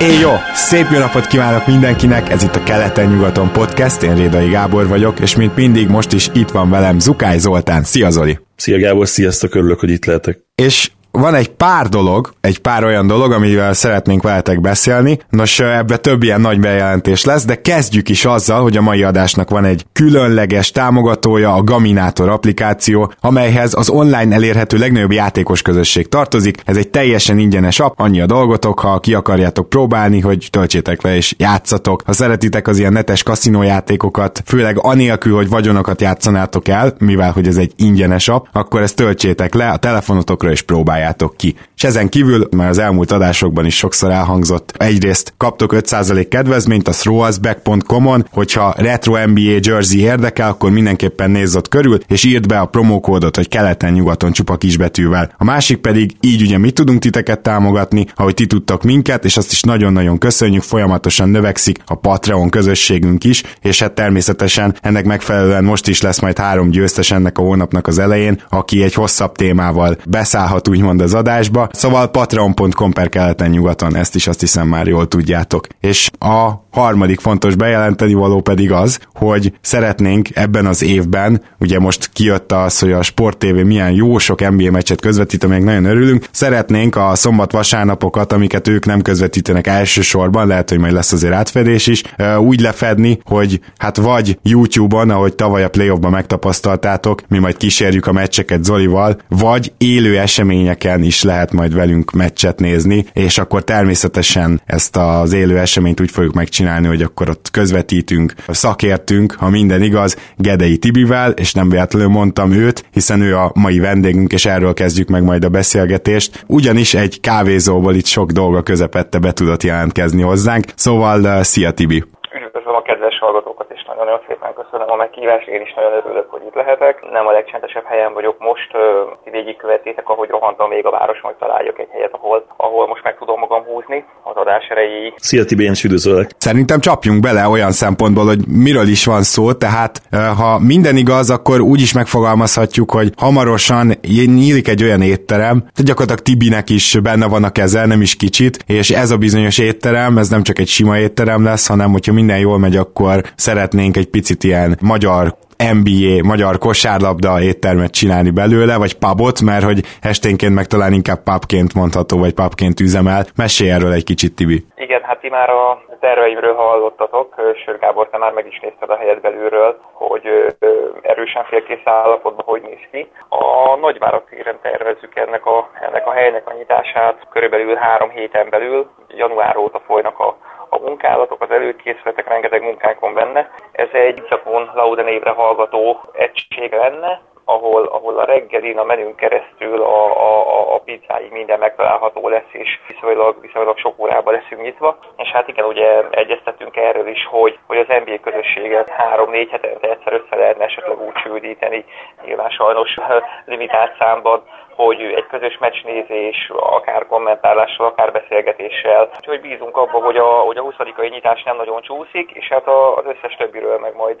Éj jó! Szép jó napot kívánok mindenkinek, ez itt a Keleten-nyugaton podcast, én Rédai Gábor vagyok, és mint mindig most is itt van velem Zukály Zoltán. Szia Zoli! Szia Gábor, sziasztok, örülök, hogy itt lehetek. És van egy pár dolog, egy pár olyan dolog, amivel szeretnénk veletek beszélni. Nos, ebbe több ilyen nagy bejelentés lesz, de kezdjük is azzal, hogy a mai adásnak van egy különleges támogatója, a Gaminator applikáció, amelyhez az online elérhető legnagyobb játékos közösség tartozik. Ez egy teljesen ingyenes app, annyi a dolgotok, ha ki akarjátok próbálni, hogy töltsétek le és játszatok. Ha szeretitek az ilyen netes kaszinójátékokat, főleg anélkül, hogy vagyonokat játszanátok el, mivel hogy ez egy ingyenes app, akkor ezt töltsétek le a telefonotokra és próbáljátok próbáljátok ki. És ezen kívül, már az elmúlt adásokban is sokszor elhangzott, egyrészt kaptok 5% kedvezményt a throwusback.com-on, hogyha retro NBA jersey érdekel, akkor mindenképpen nézz ott körül, és írd be a promókódot, hogy keleten-nyugaton csupa kisbetűvel. A másik pedig így ugye mi tudunk titeket támogatni, ahogy ti tudtak minket, és azt is nagyon-nagyon köszönjük, folyamatosan növekszik a Patreon közösségünk is, és hát természetesen ennek megfelelően most is lesz majd három győztes ennek a hónapnak az elején, aki egy hosszabb témával beszállhat úgymond úgymond az adásba. Szóval patreon.com per keleten nyugaton, ezt is azt hiszem már jól tudjátok. És a harmadik fontos bejelenteni való pedig az, hogy szeretnénk ebben az évben, ugye most kijött az, hogy a Sport TV milyen jó sok NBA meccset közvetít, amelyek nagyon örülünk, szeretnénk a szombat-vasárnapokat, amiket ők nem közvetítenek elsősorban, lehet, hogy majd lesz azért átfedés is, úgy lefedni, hogy hát vagy YouTube-on, ahogy tavaly a playoffban megtapasztaltátok, mi majd kísérjük a meccseket Zolival, vagy élő eseményeken is lehet majd velünk meccset nézni, és akkor természetesen ezt az élő eseményt úgy fogjuk megcsinálni, csinálni, hogy akkor ott közvetítünk, szakértünk, ha minden igaz, Gedei Tibivel, és nem véletlenül mondtam őt, hiszen ő a mai vendégünk, és erről kezdjük meg majd a beszélgetést. Ugyanis egy kávézóból itt sok dolga közepette be tudott jelentkezni hozzánk, szóval szia Tibi! A kedves hallgatókat, és nagyon-nagyon szépen köszönöm a meghívást, én is nagyon örülök, hogy itt lehetek. Nem a legcsendesebb helyen vagyok most, végig követétek, ahogy rohantam még a város, hogy találjak egy helyet, ahol, ahol most meg tudom magam húzni az adás erejéig. Szia Tibi, én is üdvözöllek. Szerintem csapjunk bele olyan szempontból, hogy miről is van szó, tehát ha minden igaz, akkor úgy is megfogalmazhatjuk, hogy hamarosan nyílik egy olyan étterem, hogy gyakorlatilag Tibinek is benne van a keze, nem is kicsit, és ez a bizonyos étterem, ez nem csak egy sima étterem lesz, hanem hogyha minden jól megy, akkor szeretnénk egy picit ilyen magyar NBA, magyar kosárlabda éttermet csinálni belőle, vagy pubot, mert hogy esténként meg talán inkább pubként mondható, vagy pubként üzemel. Mesélj erről egy kicsit, Tibi. Igen, hát ti már a terveimről hallottatok, Sör Gábor, te már meg is nézted a helyet belülről, hogy erősen félkész állapotban hogy néz ki. A Nagyvárak téren tervezzük ennek a, ennek a helynek a nyitását körülbelül három héten belül, január óta folynak a a munkálatok, az előkészületek, rengeteg munkánk van benne. Ez egy Szakon Lauda névre hallgató egység lenne, ahol, ahol a reggelin a menünk keresztül a, a, a pizzáig minden megtalálható lesz, és viszonylag, viszonylag sok órában leszünk nyitva. És hát igen, ugye egyeztettünk erről is, hogy, hogy az NBA közösséget három-négy hetente egyszer össze lehetne esetleg úgy sűríteni, nyilván sajnos limitált számban, hogy egy közös meccsnézés, akár kommentálással, akár beszélgetéssel. Úgyhogy bízunk abban, hogy a, hogy a 20 nyitás nem nagyon csúszik, és hát az összes többiről meg majd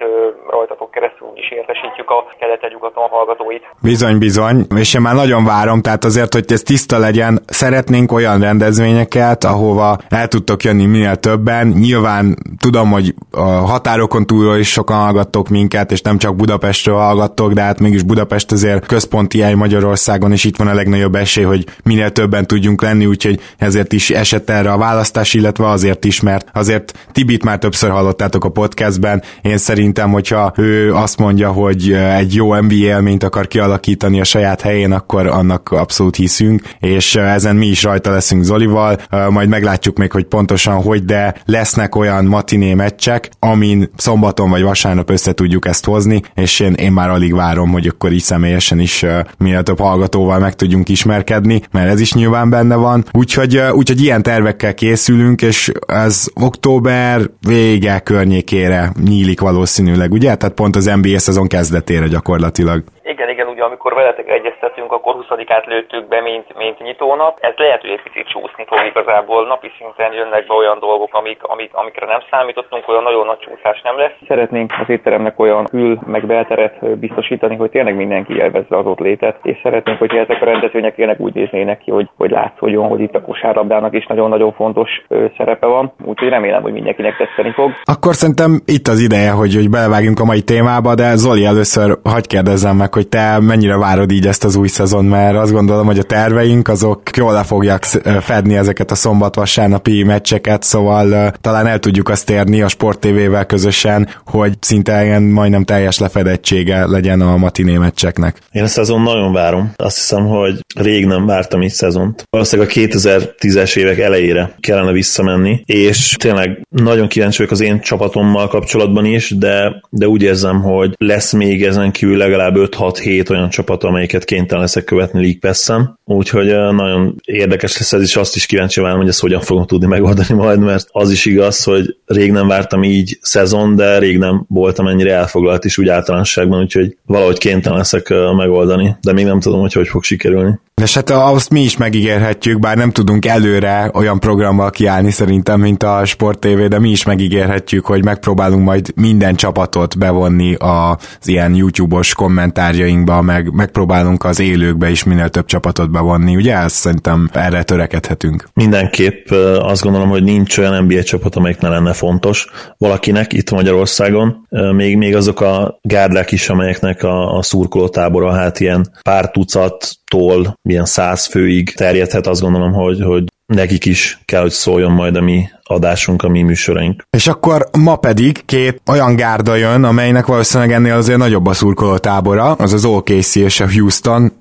rajtatok keresztül úgy is értesítjük a keleten-nyugaton hallgatóit. Bizony, bizony, és én már nagyon várom, tehát azért, hogy ez tiszta legyen, szeretnénk olyan rendezvényeket, ahova el tudtok jönni minél többen. Nyilván tudom, hogy a határokon túlról is sokan hallgattok minket, és nem csak Budapestről hallgattok, de hát mégis Budapest azért központi hely Magyarországon, és itt van a legnagyobb esély, hogy minél többen tudjunk lenni, úgyhogy ezért is esett erre a választás, illetve azért is, mert azért Tibit már többször hallottátok a podcastben, én szerintem, hogyha ő azt mondja, hogy egy jó NBA élményt akar kialakítani a saját helyén, akkor annak abszolút hiszünk, és ezen mi is rajta leszünk Zolival, majd meglátjuk még, hogy pontosan hogy, de lesznek olyan matiné meccsek, amin szombaton vagy vasárnap össze tudjuk ezt hozni, és én, én már alig várom, hogy akkor így személyesen is minél több hallgatóval meg tudjunk ismerkedni, mert ez is nyilván benne van. Úgyhogy, úgyhogy ilyen tervekkel készülünk, és ez október vége környékére nyílik valószínűleg, ugye? Tehát pont az NBA szezon kezdetére gyakorlatilag. Igen, igen, ugye amikor veletek egyeztetünk, akkor 20-át lőttük be, mint, mint nyitónap. Ez lehet, hogy egy picit csúszni fog igazából. Napi szinten jönnek be olyan dolgok, amik, amik, amikre nem számítottunk, olyan nagyon nagy csúszás nem lesz. Szeretnénk az étteremnek olyan kül, meg belteret biztosítani, hogy tényleg mindenki élvezze az ott létet, és szeretnénk, hogy ezek a rendezvények tényleg úgy néznének ki, hogy, hogy látszódjon, hogy itt a kosárlabdának is nagyon-nagyon fontos szerepe van. Úgyhogy remélem, hogy mindenkinek tetszeni fog. Akkor szerintem itt az ideje, hogy, hogy belevágjunk a mai témába, de Zoli először hagyj kérdezzem meg, hogy te mennyire várod így ezt az új szezon, mert azt gondolom, hogy a terveink azok jól le fogják fedni ezeket a szombat-vasárnapi meccseket, szóval talán el tudjuk azt érni a Sport TV-vel közösen, hogy szinte ilyen majdnem teljes lefedettsége legyen a matiné meccseknek. Én a szezon nagyon várom. Azt hiszem, hogy rég nem vártam így szezont. Valószínűleg a 2010-es évek elejére kellene visszamenni, és tényleg nagyon kíváncsi vagyok az én csapatommal kapcsolatban is, de, de úgy érzem, hogy lesz még ezen kívül legalább 5-6-7 olyan csapat, amelyiket kénytelen leszek követni League pass úgyhogy nagyon érdekes lesz ez is, azt is kíváncsi várom, hogy ezt hogyan fogom tudni megoldani majd, mert az is igaz, hogy rég nem vártam így szezon, de rég nem voltam ennyire elfoglalt is úgy általánosságban, úgyhogy valahogy kénytelen leszek megoldani, de még nem tudom, hogy hogy fog sikerülni. És hát azt mi is megígérhetjük, bár nem tudunk előre olyan programmal kiállni szerintem, mint a Sport TV, de mi is megígérhetjük, hogy megpróbálunk majd minden csapatot bevonni az ilyen YouTube-os kommentárjainkba, meg megpróbálunk az élőkbe is minél több csapatot bevonni, ugye? Ezt szerintem erre törekedhetünk. Mindenképp azt gondolom, hogy nincs olyan NBA csapat, amelyik ne lenne fontos valakinek itt Magyarországon. Még, még azok a gárdák is, amelyeknek a, a szurkolótábora hát ilyen pár tucattól milyen száz főig terjedhet, azt gondolom, hogy, hogy nekik is kell, hogy szóljon majd a mi adásunk, a mi műsoraink. És akkor ma pedig két olyan gárda jön, amelynek valószínűleg ennél azért nagyobb a szurkoló tábora, az az OKC és a Houston,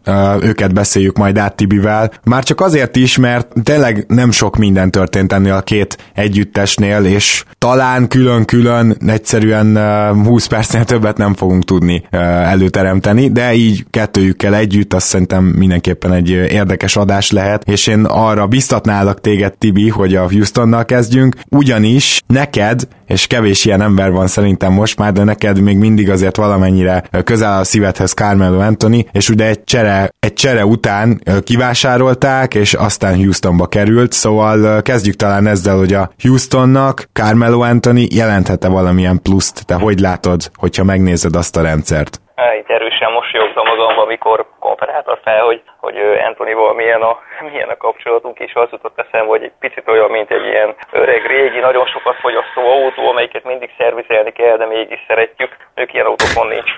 őket beszéljük majd át Tibivel. Már csak azért is, mert tényleg nem sok minden történt ennél a két együttesnél, és talán külön-külön egyszerűen 20 percnél többet nem fogunk tudni előteremteni, de így kettőjükkel együtt azt szerintem mindenképpen egy érdekes adás lehet, és én arra biztatnálak téged, Tibi, hogy a Houstonnal kezdjünk, kezdjünk, ugyanis neked, és kevés ilyen ember van szerintem most már, de neked még mindig azért valamennyire közel a szívedhez Carmelo Anthony, és ugye egy csere, egy csere után kivásárolták, és aztán Houstonba került, szóval kezdjük talán ezzel, hogy a Houstonnak Carmelo Anthony jelenthet-e valamilyen pluszt, te hogy látod, hogyha megnézed azt a rendszert? Itt erősen mosolyogtam magamban, amikor konferálta fel, hogy, hogy Anthonyval milyen a, milyen a kapcsolatunk, és az jutott eszembe, hogy egy picit olyan, mint egy ilyen öreg, régi, nagyon sokat fogyasztó autó, amelyiket mindig szervizelni kell, de mégis szeretjük. Ők ilyen autókon nincs.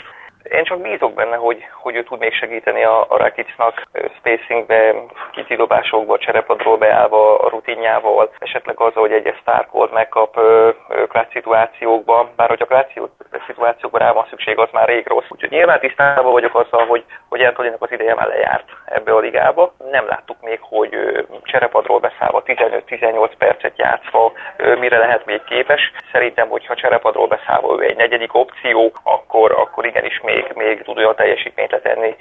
Én csak bízok benne, hogy, hogy ő tud még segíteni a, a Rakicnak spacingbe, kicsidobásokba, cserepadról beállva, a rutinjával, esetleg az, hogy egy sztárkolt megkap klássz szituációkban, bár hogyha klássz szituációkban rá van szükség, az már rég rossz. Úgyhogy nyilván tisztában vagyok azzal, hogy, hogy Antoninak az ideje már lejárt ebbe a ligába. Nem láttuk még, hogy cserepadról beszállva 15-18 percet játszva mire lehet még képes. Szerintem, hogyha cserepadról beszállva ő egy negyedik opció, akkor, akkor igenis még, még tud olyan teljesítményt letenni,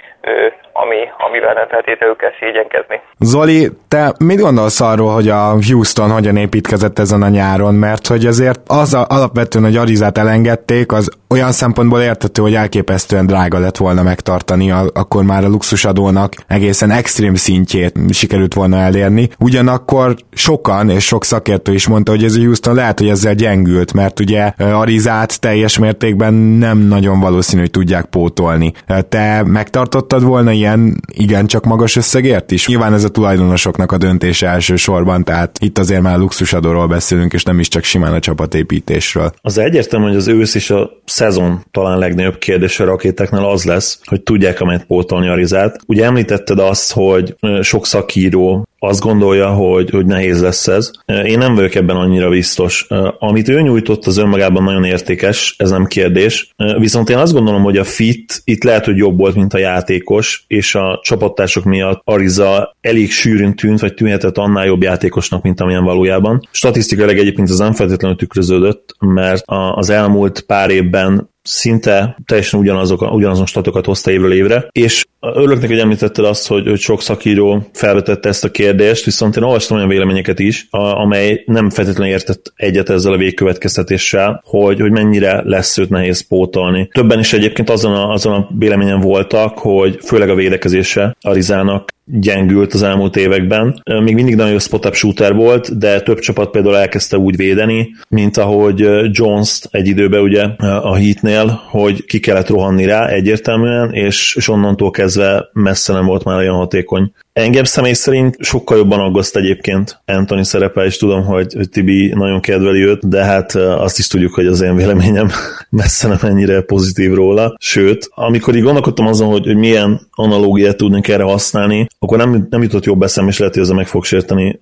ami, amivel nem feltétlenül kell szégyenkezni. Zoli, te mit gondolsz arról, hogy a Houston hogyan építkezett ezen a nyáron? Mert hogy azért az a, alapvetően, hogy Arizát elengedték, az olyan szempontból értető, hogy elképesztően drága lett volna megtartani, akkor már a luxusadónak egészen extrém szintjét sikerült volna elérni. Ugyanakkor sokan, és sok szakértő is mondta, hogy ez a Houston lehet, hogy ezzel gyengült, mert ugye Arizát teljes mértékben nem nagyon valószínű, hogy tudják pótolni. Te megtartottad volna ilyen igencsak magas összegért is? Nyilván ez a tulajdonosoknak a döntése elsősorban, tehát itt azért már luxusadóról beszélünk, és nem is csak simán a csapatépítésről. Az egyértelmű, hogy az ősz és a szezon talán legnagyobb kérdés a rakétáknál az lesz, hogy tudják amelyet pótolni a rizát. Ugye említetted azt, hogy sok szakíró azt gondolja, hogy, hogy nehéz lesz ez. Én nem vagyok ebben annyira biztos. Amit ő nyújtott, az önmagában nagyon értékes, ez nem kérdés. Viszont én azt gondolom, hogy a fit itt lehet, hogy jobb volt, mint a játékos, és a csapattársok miatt Ariza elég sűrűn tűnt, vagy tűnhetett annál jobb játékosnak, mint amilyen valójában. Statisztikailag egyébként ez nem feltétlenül tükröződött, mert az elmúlt pár évben szinte teljesen ugyanazok, ugyanazon statokat hozta évről évre, és örülök neki, hogy említetted azt, hogy, hogy sok szakíró felvetette ezt a kérdést, viszont én olvastam olyan véleményeket is, amely nem feltétlenül értett egyet ezzel a végkövetkeztetéssel, hogy, hogy mennyire lesz őt nehéz pótolni. Többen is egyébként azon a, azon a véleményen voltak, hogy főleg a védekezése Arizának gyengült az elmúlt években. Még mindig nagyon jó spot-up shooter volt, de több csapat például elkezdte úgy védeni, mint ahogy Jones-t egy időben ugye a Heatnél, hogy ki kellett rohanni rá egyértelműen, és, és onnantól kezdve messze nem volt már olyan hatékony. Engem személy szerint sokkal jobban aggaszt egyébként Anthony szerepe, és tudom, hogy, hogy Tibi nagyon kedveli őt, de hát azt is tudjuk, hogy az én véleményem messze nem ennyire pozitív róla. Sőt, amikor így gondolkodtam azon, hogy, hogy milyen analógiát tudnék erre használni, akkor nem, nem jutott jobb eszem, és lehet, hogy ezzel meg fog sérteni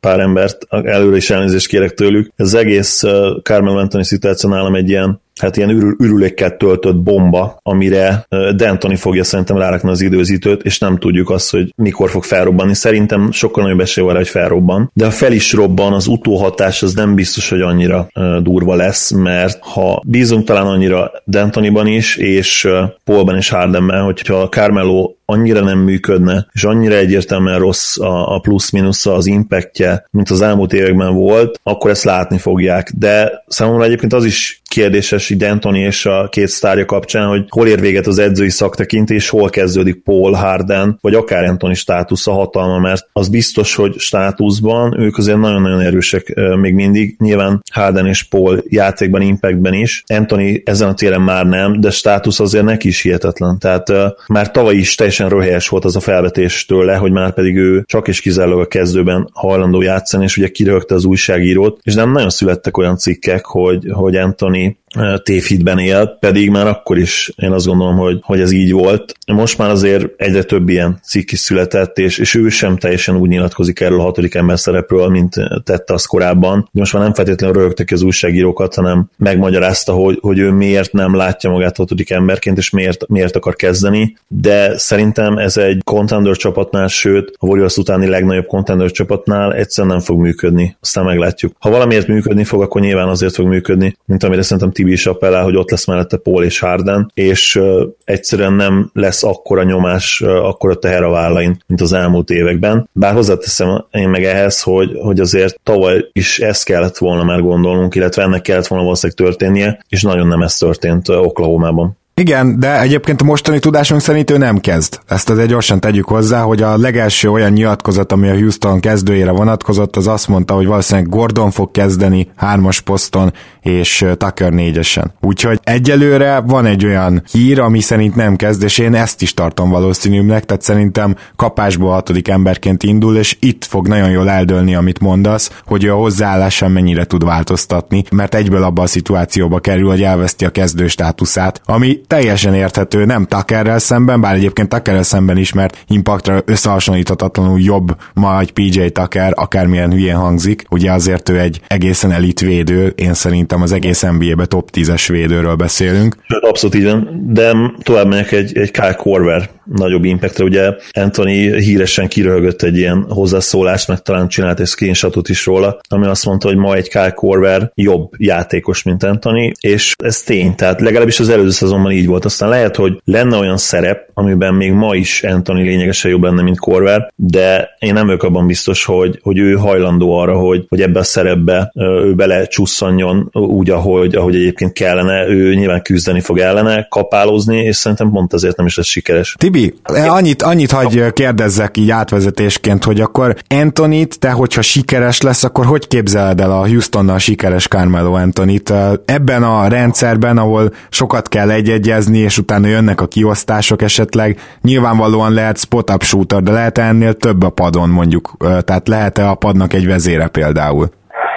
pár embert. Előre is elnézést kérek tőlük. Ez az egész Carmel Anthony szituáció nálam egy ilyen hát ilyen ürül, ürülékkel töltött bomba, amire D'Antoni fogja szerintem rárakni az időzítőt, és nem tudjuk azt, hogy mikor fog felrobbanni. Szerintem sokkal nagyobb esély van hogy felrobban. De ha fel is robban, az utóhatás az nem biztos, hogy annyira durva lesz, mert ha bízunk talán annyira D'Antoniban is, és Paulban és Hardenben, hogyha Carmelo annyira nem működne, és annyira egyértelműen rossz a, a plusz-minusza, az impactje, mint az elmúlt években volt, akkor ezt látni fogják. De számomra egyébként az is kérdéses így Anthony és a két sztárja kapcsán, hogy hol ér véget az edzői szaktekintés, hol kezdődik Paul Harden, vagy akár Anthony státusza hatalma, mert az biztos, hogy státuszban ők azért nagyon-nagyon erősek még mindig. Nyilván Harden és Paul játékban, impactben is. Anthony ezen a téren már nem, de státusz azért neki is hihetetlen. Tehát már tavaly is teljesen röhelyes volt az a felvetés tőle, hogy már pedig ő csak és kizárólag a kezdőben hajlandó játszani, és ugye kirögte az újságírót, és nem nagyon születtek olyan cikkek, hogy, hogy Anthony tévhitben él, pedig már akkor is én azt gondolom, hogy, hogy ez így volt. Most már azért egyre több ilyen cikk is született, és, és ő sem teljesen úgy nyilatkozik erről a hatodik ember szerepről, mint tette azt korábban. Most már nem feltétlenül rögtek az újságírókat, hanem megmagyarázta, hogy, hogy ő miért nem látja magát hatodik emberként, és miért, miért akar kezdeni, de szerintem ez egy contender csapatnál, sőt a Warriors utáni legnagyobb contender csapatnál egyszerűen nem fog működni. Aztán meglátjuk. Ha valamiért működni fog, akkor nyilván azért fog működni, mint amire szerintem Tibi is appellál, hogy ott lesz mellette Paul és Harden, és egyszerűen nem lesz akkora nyomás, akkora teher a vállain, mint az elmúlt években. Bár hozzáteszem én meg ehhez, hogy, hogy azért tavaly is ezt kellett volna már gondolnunk, illetve ennek kellett volna valószínűleg történnie, és nagyon nem ez történt Oklahoma-ban. Igen, de egyébként a mostani tudásunk szerint ő nem kezd. Ezt azért gyorsan tegyük hozzá, hogy a legelső olyan nyilatkozat, ami a Houston kezdőjére vonatkozott, az azt mondta, hogy valószínűleg Gordon fog kezdeni hármas poszton, és Tucker négyesen. Úgyhogy egyelőre van egy olyan hír, ami szerint nem kezd, és én ezt is tartom valószínűbbnek, tehát szerintem kapásból hatodik emberként indul, és itt fog nagyon jól eldőlni, amit mondasz, hogy a hozzáállása mennyire tud változtatni, mert egyből abba a szituációba kerül, hogy elveszti a kezdő státuszát, ami teljesen érthető, nem Tuckerrel szemben, bár egyébként Tuckerrel szemben is, mert impactra összehasonlíthatatlanul jobb ma egy PJ Tucker, akármilyen hülyén hangzik. Ugye azért ő egy egészen elit védő, én szerintem az egész NBA-be top 10-es védőről beszélünk. Abszolút így van, de tovább megyek egy, egy Kyle Korver nagyobb impactra. Ugye Anthony híresen kiröhögött egy ilyen hozzászólást, meg talán csinált egy screenshotot is róla, ami azt mondta, hogy ma egy Kyle Korver jobb játékos, mint Anthony, és ez tény, tehát legalábbis az előző szezonban így volt. Aztán lehet, hogy lenne olyan szerep, amiben még ma is Anthony lényegesen jobb lenne, mint Korver, de én nem vagyok abban biztos, hogy, hogy ő hajlandó arra, hogy, hogy ebbe a szerepbe ő bele csusszanjon úgy, ahogy, ahogy egyébként kellene, ő nyilván küzdeni fog ellene, kapálozni, és szerintem pont azért nem is lesz sikeres. Tibi, annyit, annyit hagy kérdezzek így átvezetésként, hogy akkor Antonit, te hogyha sikeres lesz, akkor hogy képzeled el a Houstonnal sikeres Carmelo Antonit? Ebben a rendszerben, ahol sokat kell egyegyezni, és utána jönnek a kiosztások esetleg, nyilvánvalóan lehet spot-up shooter, de lehet ennél több a padon mondjuk, tehát lehet-e a padnak egy vezére például?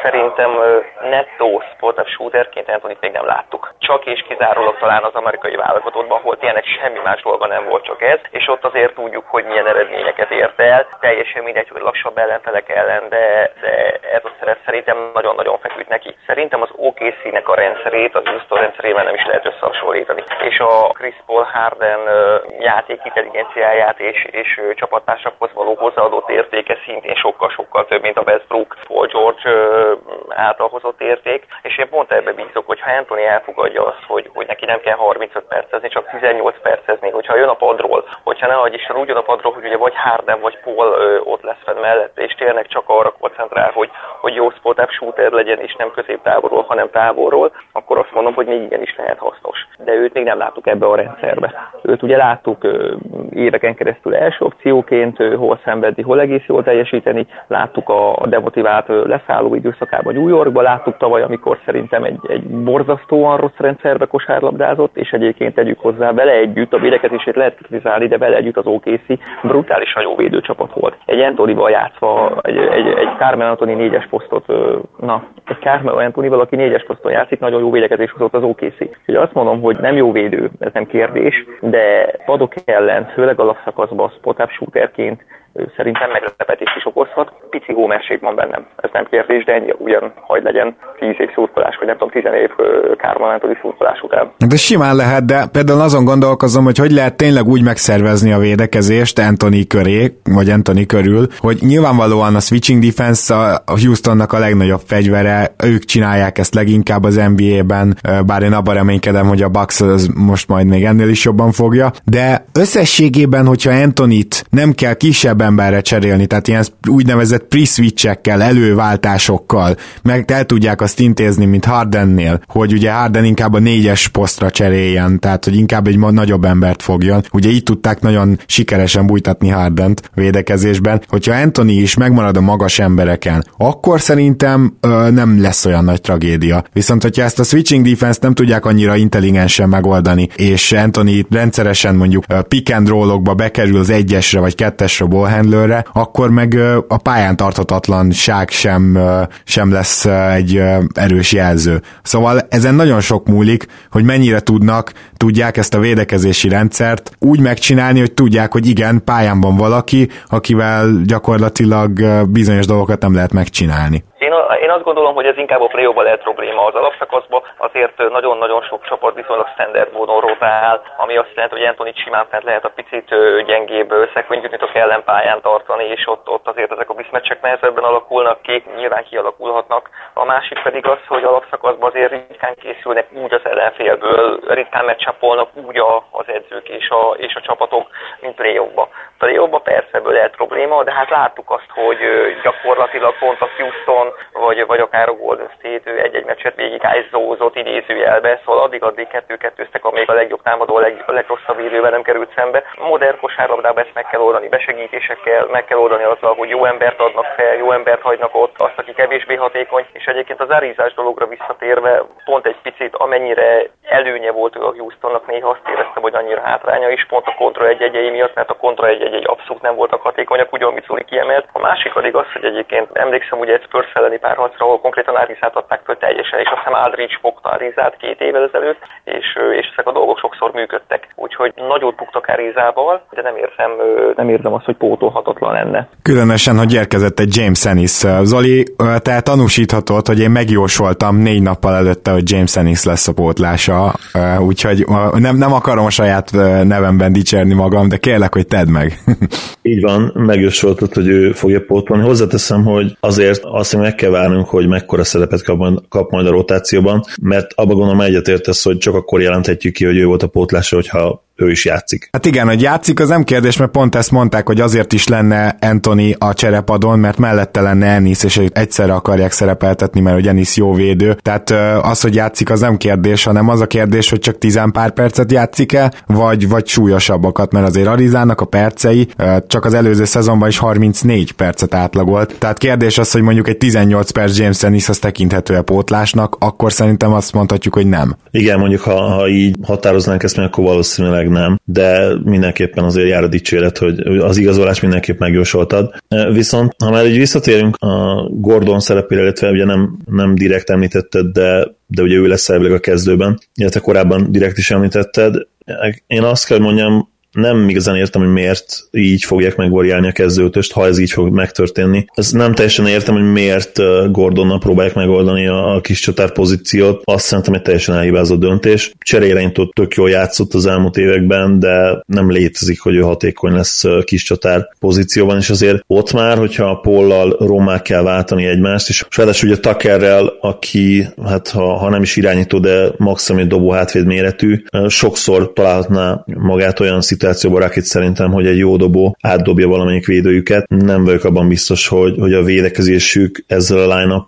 Szerintem shooterként Antonit még nem láttuk. Csak és kizárólag talán az amerikai válogatottban, ahol tényleg semmi más dolga nem volt, csak ez, és ott azért tudjuk, hogy milyen eredményeket ért el. Teljesen mindegy, hogy lassabb ellenfelek ellen, de, de ez a szerep szerintem nagyon-nagyon feküdt neki. Szerintem az OKC-nek a rendszerét az Houston rendszerével nem is lehet összehasonlítani. És a Chris Paul Harden játék intelligenciáját és, és csapattársakhoz való hozzáadott értéke szintén sokkal-sokkal több, mint a Westbrook, Paul George által hozott érték, és én pont pont ebbe bízok, hogy ha Anthony elfogadja azt, hogy, hogy neki nem kell 35 percezni, csak 18 percezni, hogyha jön a padról, hogyha ne hagyj is úgy jön a padról, hogy ugye vagy Harden vagy Paul ö, ott lesz fenn mellette, és tényleg csak arra koncentrál, hogy, hogy jó spot shooter legyen, és nem középtávolról, hanem távolról, akkor azt mondom, hogy még igenis lehet hasznos. De őt még nem láttuk ebbe a rendszerbe. Őt ugye láttuk ö, éveken keresztül első opcióként, ö, hol szenvedni, hol egész jól teljesíteni, láttuk a demotivált leszálló időszakában New Yorkban, láttuk tavaly, amikor szerintem egy, egy borzasztóan rossz rendszerbe kosárlabdázott, és egyébként tegyük hozzá vele együtt, a védekezését lehet kritizálni, de vele együtt az OKC brutálisan jó védőcsapat volt. Egy Antonival játszva, egy, egy, egy Carmel Anthony négyes posztot, na, egy Carmel Antonival, aki négyes poszton játszik, nagyon jó védekezés hozott az OKC. Úgyhogy azt mondom, hogy nem jó védő, ez nem kérdés, de padok ellen, főleg alapszakaszban spot-up shooterként szerintem meglepetést is okozhat. Pici hómerség van bennem, ez nem kérdés, de ennyi ugyan hagyd legyen 10 év szurkolás, vagy nem tudom, 10 év kármalántori szurkolás után. De simán lehet, de például azon gondolkozom, hogy hogy lehet tényleg úgy megszervezni a védekezést Anthony köré, vagy Anthony körül, hogy nyilvánvalóan a switching defense a Houstonnak a legnagyobb fegyvere, ők csinálják ezt leginkább az NBA-ben, bár én abban reménykedem, hogy a Bucks az most majd még ennél is jobban fogja, de összességében, hogyha Anthony-t nem kell kisebb emberre cserélni, tehát ilyen úgynevezett pre-switchekkel, előváltásokkal, meg el tudják azt intézni, mint Hardennél, hogy ugye Harden inkább a négyes posztra cseréljen, tehát hogy inkább egy nagyobb embert fogjon. Ugye így tudták nagyon sikeresen bújtatni Hardent védekezésben. Hogyha Anthony is megmarad a magas embereken, akkor szerintem ö, nem lesz olyan nagy tragédia. Viszont, hogyha ezt a switching defense nem tudják annyira intelligensen megoldani, és Anthony rendszeresen mondjuk pick and bekerül az egyesre vagy kettesre handlerre, akkor meg a pályán tarthatatlanság sem, sem lesz egy erős jelző. Szóval ezen nagyon sok múlik, hogy mennyire tudnak, tudják ezt a védekezési rendszert úgy megcsinálni, hogy tudják, hogy igen, pályán van valaki, akivel gyakorlatilag bizonyos dolgokat nem lehet megcsinálni. Én, én azt gondolom, hogy ez inkább a play lehet probléma az alapszakaszban, azért nagyon-nagyon sok csapat viszonylag standard módon rotál, ami azt jelenti, hogy Anthony simán fent lehet a picit gyengébb szekvényütnitok ellenpályán tartani, és ott, ott azért ezek a biszmecsek nehezebben alakulnak ki, nyilván kialakulhatnak. A másik pedig az, hogy alapszakaszban azért ritkán készülnek úgy az ellenfélből, ritkán meccsapolnak úgy a, az edzők és a, és a csapatok, mint play-offba. Play-offba persze ebből lehet probléma, de hát láttuk azt, hogy gyakorlatilag pont a Houston vagy, vagy akár a Golden State egy-egy meccset végig ájzózott idézőjelbe, szóval addig-addig kettő-kettőztek, amíg a legjobb támadó, a, leg, a legrosszabb védővel nem került szembe. Modern kosárlabdában ezt meg kell oldani besegítésekkel, meg kell oldani azzal, hogy jó embert adnak fel, jó embert hagynak ott, azt, aki kevésbé hatékony, és egyébként az árizás dologra visszatérve pont egy picit, amennyire előnye volt ő a Houstonnak, néha azt éreztem, hogy annyira hátránya is, pont a kontra egy egyei miatt, mert a kontra egy egy abszolút nem voltak hatékonyak, úgy, amit kiemelt. A másik pedig az, hogy egyébként emlékszem ugye egy Spurs elleni párharcra, ahol konkrétan Arizát adták föl teljesen, és azt hiszem Aldridge fogta Arizát két évvel ezelőtt, és, és ezek a dolgok sokszor működtek. Úgyhogy nagyot buktak Arizával, de nem érzem, nem érzem azt, hogy pótolhatatlan lenne. Különösen, hogy érkezett egy James Ennis. Zoli, te tanúsíthatod, hogy én megjósoltam négy nappal előtte, hogy James Ennis lesz a pótlása, úgyhogy nem, nem akarom a saját nevemben dicsérni magam, de kérlek, hogy tedd meg. Így van, megjósoltad, hogy ő fogja pótolni. Hozzáteszem, hogy azért azt meg kell várnunk, hogy mekkora szerepet kap majd, kap majd a rotációban, mert abban gondolom egyetértesz, hogy csak akkor jelenthetjük ki, hogy ő volt a pótlása, hogyha ő is játszik. Hát igen, hogy játszik, az nem kérdés, mert pont ezt mondták, hogy azért is lenne Anthony a cserepadon, mert mellette lenne Ennis, és egyszerre akarják szerepeltetni, mert hogy Ennis jó védő. Tehát az, hogy játszik, az nem kérdés, hanem az a kérdés, hogy csak tizen pár percet játszik-e, vagy, vagy súlyosabbakat, mert azért Arizának a percei csak az előző szezonban is 34 percet átlagolt. Tehát kérdés az, hogy mondjuk egy 18 perc James Ennis az tekinthető-e pótlásnak, akkor szerintem azt mondhatjuk, hogy nem. Igen, mondjuk ha, ha így határoznánk ezt meg, akkor valószínűleg meg nem, de mindenképpen azért jár a dicséret, hogy az igazolás mindenképp megjósoltad. E, viszont, ha már így visszatérünk a Gordon szerepére, illetve ugye nem, nem direkt említetted, de, de ugye ő lesz elvileg a kezdőben, illetve korábban direkt is említetted. Én azt kell mondjam, nem igazán értem, hogy miért így fogják megvariálni a kezdőtöst, ha ez így fog megtörténni. Ez nem teljesen értem, hogy miért Gordonnal próbálják megoldani a, a kis csatár pozíciót. Azt szerintem egy teljesen elhibázott döntés. Ott tök jól játszott az elmúlt években, de nem létezik, hogy ő hatékony lesz kis csatár pozícióban, és azért ott már, hogyha a Pollal Romák kell váltani egymást, és ráadásul ugye Tuckerrel, aki, hát ha, ha nem is irányító, de maximum egy dobó hátvéd méretű, sokszor találhatná magát olyan szituációban Rakit szerintem, hogy egy jó dobó átdobja valamelyik védőjüket. Nem vagyok abban biztos, hogy, hogy a védekezésük ezzel a line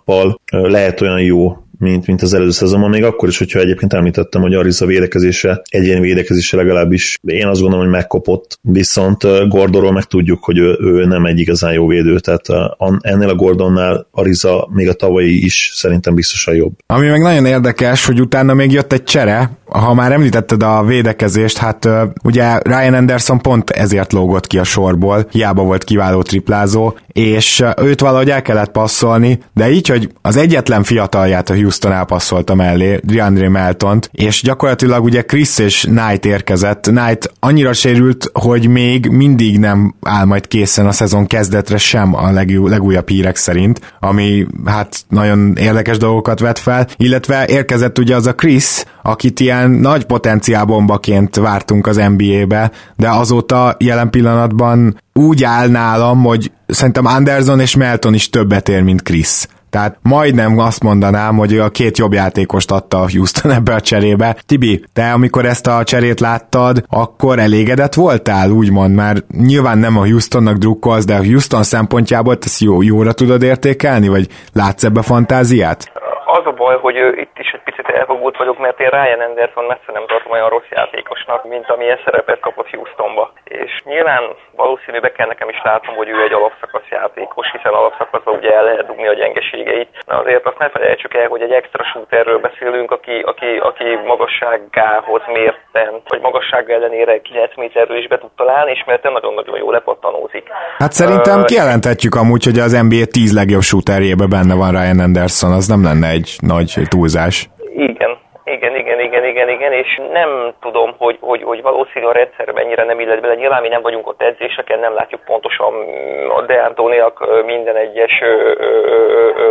lehet olyan jó, mint, mint az előző szezonban, még akkor is, hogyha egyébként említettem, hogy Ariza védekezése, egyéni védekezése legalábbis én azt gondolom, hogy megkopott, viszont Gordonról meg tudjuk, hogy ő, ő nem egy igazán jó védő, tehát ennél a Gordonnál Ariza még a tavalyi is szerintem biztosan jobb. Ami meg nagyon érdekes, hogy utána még jött egy csere, ha már említetted a védekezést, hát ugye Ryan Anderson pont ezért lógott ki a sorból, hiába volt kiváló triplázó, és őt valahogy el kellett passzolni, de így, hogy az egyetlen fiatalját a Houston elpasszolta mellé, DeAndre Meltont, és gyakorlatilag ugye Chris és Knight érkezett. Knight annyira sérült, hogy még mindig nem áll majd készen a szezon kezdetre sem a legúj, legújabb hírek szerint, ami hát nagyon érdekes dolgokat vet fel, illetve érkezett ugye az a Chris, akit ilyen nagy potenciálbombaként vártunk az NBA-be, de azóta jelen pillanatban úgy áll nálam, hogy szerintem Anderson és Melton is többet ér, mint Chris. Tehát majdnem azt mondanám, hogy a két jobb játékost adta a Houston ebbe a cserébe. Tibi, te amikor ezt a cserét láttad, akkor elégedett voltál, úgymond, mert nyilván nem a Houstonnak drukkolsz, de a Houston szempontjából ezt jó, jóra tudod értékelni, vagy látsz ebbe fantáziát? Az a baj, hogy itt is egy picit elfogult vagyok, mert én Ryan Anderson messze nem tartom olyan rossz játékosnak, mint amilyen szerepet kapott Houstonba. És nyilván valószínűleg kell nekem is látnom, hogy ő egy alapszakasz játékos, hiszen alapszakaszban ugye el lehet dugni a gyengeségeit. Na azért azt ne felejtsük el, hogy egy extra shooterről beszélünk, aki, aki, aki magasságához mérten, vagy magasság ellenére 9 méterről is be tud találni, és mert nagyon-nagyon jól lepattanózik. Hát szerintem uh, kijelenthetjük amúgy, hogy az NBA 10 legjobb shooterjébe benne van Ryan Anderson, az nem lenne egy nagy túlzás. Igen, igen, igen, igen, igen, igen, és nem tudom, hogy, hogy, hogy valószínű a rendszer mennyire nem illet bele. Nyilván mi nem vagyunk ott edzéseken, nem látjuk pontosan a De Antoniak minden egyes,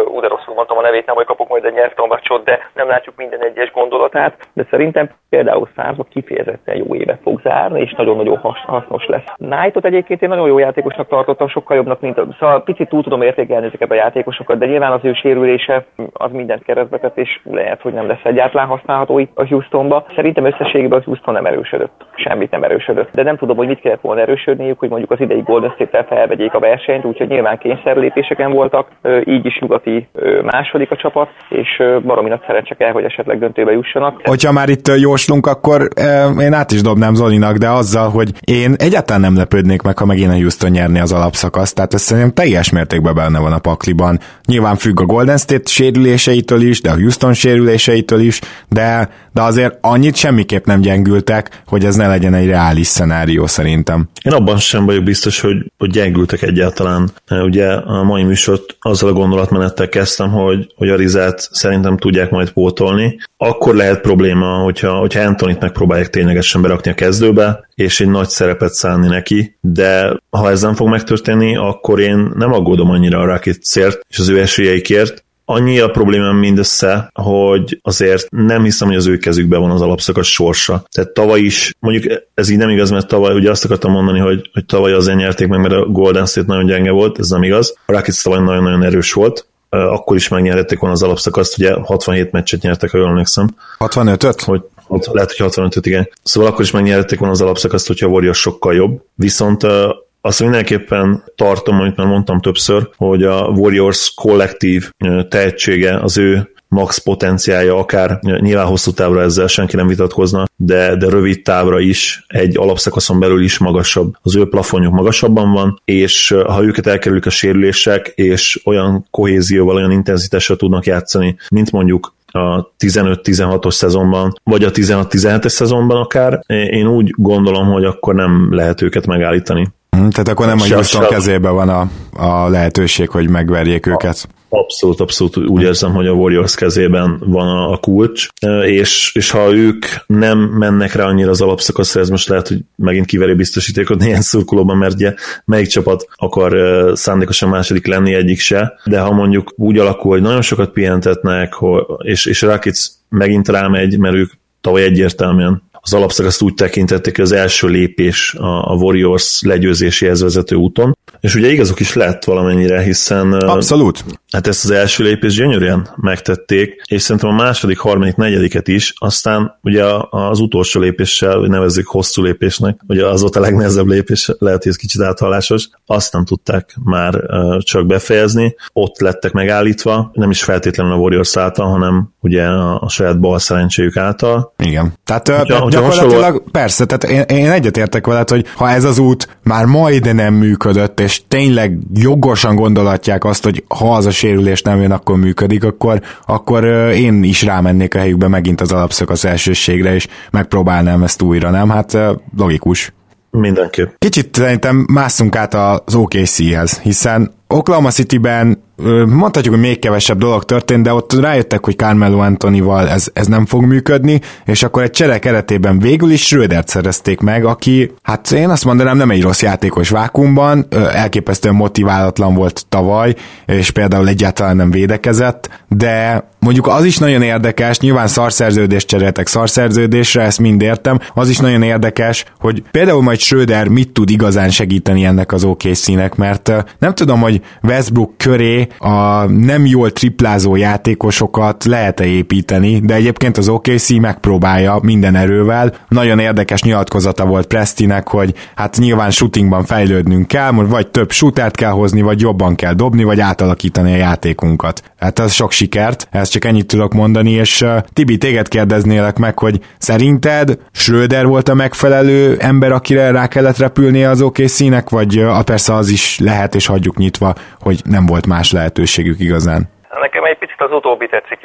úgy rosszul mondtam a nevét, nem, hogy kapok majd egy nyelvtanvacsot, de nem látjuk minden egyes gondolatát. De szerintem például Szárba kifejezetten jó éve fog zárni, és nagyon-nagyon hasznos lesz. Knightot egyébként én nagyon jó játékosnak tartottam, sokkal jobbnak, mint a... Szóval picit túl tudom értékelni ezeket a játékosokat, de nyilván az ő sérülése az mindent keresztbe tett, és lehet, hogy nem lesz egyáltalán használható itt a Houstonba. Szerintem összességében a Houston nem erősödött. Semmit nem erősödött. De nem tudom, hogy mit kellett volna erősödniük, hogy mondjuk az idei Golden State-tel felvegyék a versenyt, úgyhogy nyilván kényszerlépéseken voltak, így is nyugati második a csapat, és baromi nagy szerencse kell, hogy esetleg döntőbe jussanak. Hogyha már itt jóslunk, akkor én át is dobnám Zolinak, de azzal, hogy én egyáltalán nem lepődnék meg, ha megint a Houston nyerni az alapszakaszt, tehát ez szerintem teljes mértékben benne van a pakliban. Nyilván függ a Golden State sérüléseitől is, de a Houston sérüléseitől is, de, de azért annyit semmiképp nem gyengültek, hogy ez ne legyen egy reális szenárió szerintem. Én abban sem vagyok biztos, hogy, hogy gyengültek egyáltalán. Ugye a mai műsort azzal a gondolatmenettel kezdtem, hogy, hogy a Rizát szerintem tudják majd pótolni. Akkor lehet probléma, hogyha, hogyha Antonit megpróbálják ténylegesen berakni a kezdőbe, és egy nagy szerepet szánni neki, de ha ez nem fog megtörténni, akkor én nem aggódom annyira a Rocketsért és az ő esélyeikért, Annyi a problémám mindössze, hogy azért nem hiszem, hogy az ő kezükben van az alapszakasz sorsa. Tehát tavaly is, mondjuk ez így nem igaz, mert tavaly ugye azt akartam mondani, hogy, hogy tavaly azért nyerték meg, mert a Golden State nagyon gyenge volt, ez nem igaz. A Rockets tavaly nagyon-nagyon erős volt, akkor is megnyerhették volna az alapszakaszt, ugye 67 meccset nyertek, ha jól emlékszem. 65-öt? Hogy, lehet, hogy 65 igen. Szóval akkor is megnyerhették volna az alapszakaszt, hogyha a Warriors sokkal jobb. Viszont azt mindenképpen tartom, amit már mondtam többször, hogy a Warriors kollektív tehetsége, az ő max potenciálja, akár nyilván hosszú távra ezzel senki nem vitatkozna, de, de rövid távra is egy alapszakaszon belül is magasabb. Az ő plafonjuk magasabban van, és ha őket elkerülik a sérülések, és olyan kohézióval, olyan intenzitással tudnak játszani, mint mondjuk a 15-16-os szezonban, vagy a 16-17-es szezonban akár, én úgy gondolom, hogy akkor nem lehet őket megállítani. Hm, tehát akkor nem a Houston kezében van a, a lehetőség, hogy megverjék őket. Abszolút, abszolút úgy érzem, hogy a Warriors kezében van a kulcs, és, és ha ők nem mennek rá annyira az alapszakaszra, ez most lehet, hogy megint kiveri biztosítékot néhány szurkolóban, mert ugye melyik csapat akar szándékosan második lenni, egyik se, de ha mondjuk úgy alakul, hogy nagyon sokat pihentetnek, és, és Rakic megint rámegy, mert ők tavaly egyértelműen az alapszakaszt úgy tekintették, hogy az első lépés a Warriors legyőzéséhez vezető úton, és ugye igazok is lett valamennyire, hiszen... Abszolút. Hát ezt az első lépést gyönyörűen megtették, és szerintem a második, harmadik, negyediket is, aztán ugye az utolsó lépéssel, hogy nevezzük hosszú lépésnek, ugye az volt a legnehezebb lépés, lehet, hogy ez kicsit áthallásos, azt nem tudták már csak befejezni, ott lettek megállítva, nem is feltétlenül a Warriors által, hanem ugye a saját bal szerencséjük által. Igen. Tehát hogyha, gyakorlatilag hasonló... persze, tehát én, én egyetértek veled, hogy ha ez az út már majd nem működött, és tényleg jogosan gondolatják azt, hogy ha az a sérülés nem jön, akkor működik, akkor, akkor én is rámennék a helyükbe megint az alapszakasz elsőségre, és megpróbálnám ezt újra, nem? Hát logikus. Mindenképp. Kicsit szerintem másszunk át az OKC-hez, hiszen Oklahoma City-ben mondhatjuk, hogy még kevesebb dolog történt, de ott rájöttek, hogy Carmelo Antonival ez, ez nem fog működni, és akkor egy csere keretében végül is Schrödert szerezték meg, aki, hát én azt mondanám, nem egy rossz játékos vákumban, elképesztően motiválatlan volt tavaly, és például egyáltalán nem védekezett, de mondjuk az is nagyon érdekes, nyilván szarszerződést cseréltek szarszerződésre, ezt mind értem, az is nagyon érdekes, hogy például majd Schröder mit tud igazán segíteni ennek az OKC-nek, mert nem tudom, hogy Westbrook köré a nem jól triplázó játékosokat lehet-e építeni, de egyébként az OKC megpróbálja minden erővel. Nagyon érdekes nyilatkozata volt Prestinek, hogy hát nyilván shootingban fejlődnünk kell, vagy több shootert kell hozni, vagy jobban kell dobni, vagy átalakítani a játékunkat. Hát ez sok sikert, ezt csak ennyit tudok mondani, és uh, Tibi, téged kérdeznélek meg, hogy szerinted Schröder volt a megfelelő ember, akire rá kellett repülnie az OKC-nek, vagy uh, persze az is lehet, és hagyjuk nyitva, hogy nem volt más lehetőségük igazán. Nekem egy picit az utóbbi tetszik.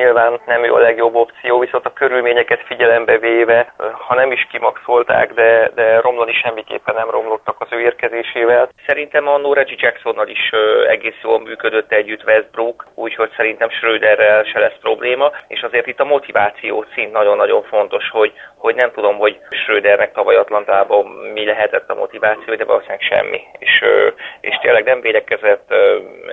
Nyilván nem jó a legjobb opció, viszont a körülményeket figyelembe véve, ha nem is kimaxolták, de, de romlani semmiképpen nem romlottak az ő érkezésével. Szerintem a Reggie Jacksonnal is egész jól működött együtt Westbrook, úgyhogy szerintem Schröderrel se lesz probléma, és azért itt a motiváció szint nagyon-nagyon fontos, hogy, hogy nem tudom, hogy Schrödernek tavaly Atlantában mi lehetett a motiváció, de valószínűleg semmi. És, és tényleg nem védekezett,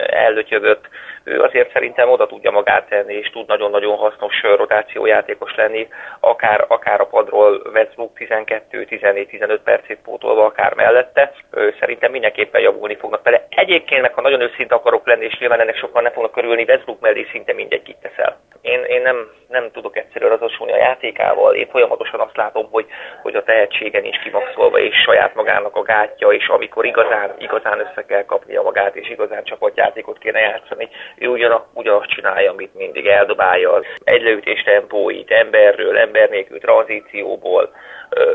ellötyödött, ő azért szerintem oda tudja magát tenni, és tud nagyon-nagyon hasznos rotációjátékos lenni, akár, akár a padról Westbrook 12-14-15 percét pótolva, akár mellette. Szerintem mindenképpen javulni fognak vele. Egyébként meg, ha nagyon őszinte akarok lenni, és nyilván ennek sokan nem fognak körülni, Westbrook mellé szinte mindegy kit teszel. Én, én nem, nem tudok egyszerűen azonosulni a játékával, én folyamatosan azt látom, hogy, hogy a tehetsége nincs kimaxolva, és saját magának a gátja, és amikor igazán, igazán össze kell kapnia magát, és igazán csapatjátékot kéne játszani, ő ugyan, ugyanazt csinálja, amit mindig eldobálja az egyleütés tempóit, emberről, ember nélkül, tranzícióból,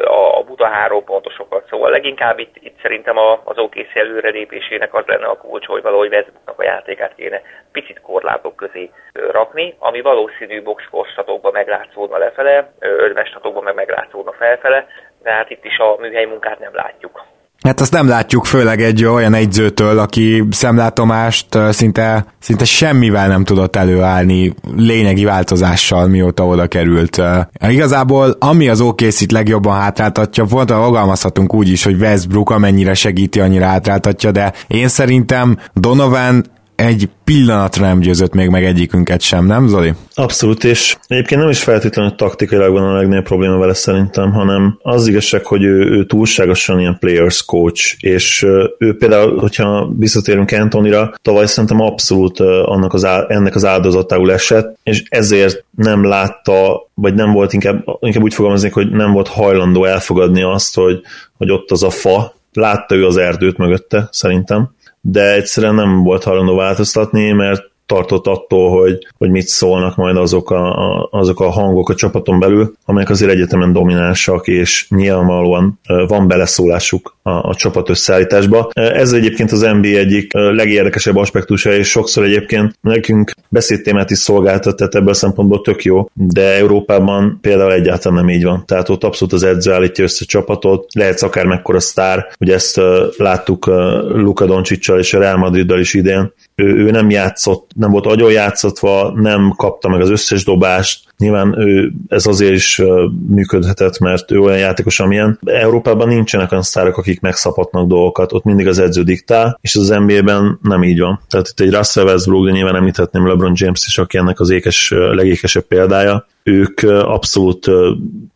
a buta három pontosokat. Szóval leginkább itt, itt szerintem az OKC előrelépésének az lenne a kulcs, hogy valahogy Westbrooknak a játékát kéne picit korlátok közé rakni, ami valószínű boxkorstatokban meglátszódna lefele, ödvestatokban meg meglátszódna felfele, de hát itt is a műhely munkát nem látjuk. Hát azt nem látjuk, főleg egy olyan egyzőtől, aki szemlátomást szinte, szinte semmivel nem tudott előállni lényegi változással, mióta oda került. Igazából, ami az OKC-t legjobban hátráltatja, fogalmazhatunk úgy is, hogy Westbrook amennyire segíti, annyira hátráltatja, de én szerintem Donovan egy pillanatra nem győzött még meg egyikünket sem, nem Zoli? Abszolút, és egyébként nem is feltétlenül taktikailag van a legnagyobb probléma vele szerintem, hanem az igazság, hogy ő, ő túlságosan ilyen players coach, és ő például, hogyha visszatérünk Antonira, tavaly szerintem abszolút annak az, ennek az áldozatául esett, és ezért nem látta, vagy nem volt inkább, inkább úgy fogalmaznék, hogy nem volt hajlandó elfogadni azt, hogy, hogy ott az a fa, látta ő az erdőt mögötte, szerintem, de egyszerűen nem volt hajlandó változtatni, mert tartott attól, hogy, hogy mit szólnak majd azok a, a, azok a hangok a csapaton belül, amelyek azért egyetemen dominánsak, és nyilvánvalóan van beleszólásuk a, a csapat összeállításba. Ez egyébként az NBA egyik legérdekesebb aspektusa, és sokszor egyébként nekünk beszédtémát is szolgáltat, tehát ebből a szempontból tök jó, de Európában például egyáltalán nem így van. Tehát ott abszolút az edző állítja össze a csapatot, lehetsz akár mekkora sztár, ugye ezt láttuk Luka Doncsicsal és a Real Madriddal is idén, ő, ő nem játszott, nem volt agyon játszatva, nem kapta meg az összes dobást, nyilván ő, ez azért is működhetett, mert ő olyan játékos, amilyen. Európában nincsenek olyan sztárok, akik megszapatnak dolgokat, ott mindig az edző diktál, és az NBA-ben nem így van. Tehát itt egy Russell Westbrook, de nyilván említhetném LeBron James is, aki ennek az ékes, legékesebb példája, ők abszolút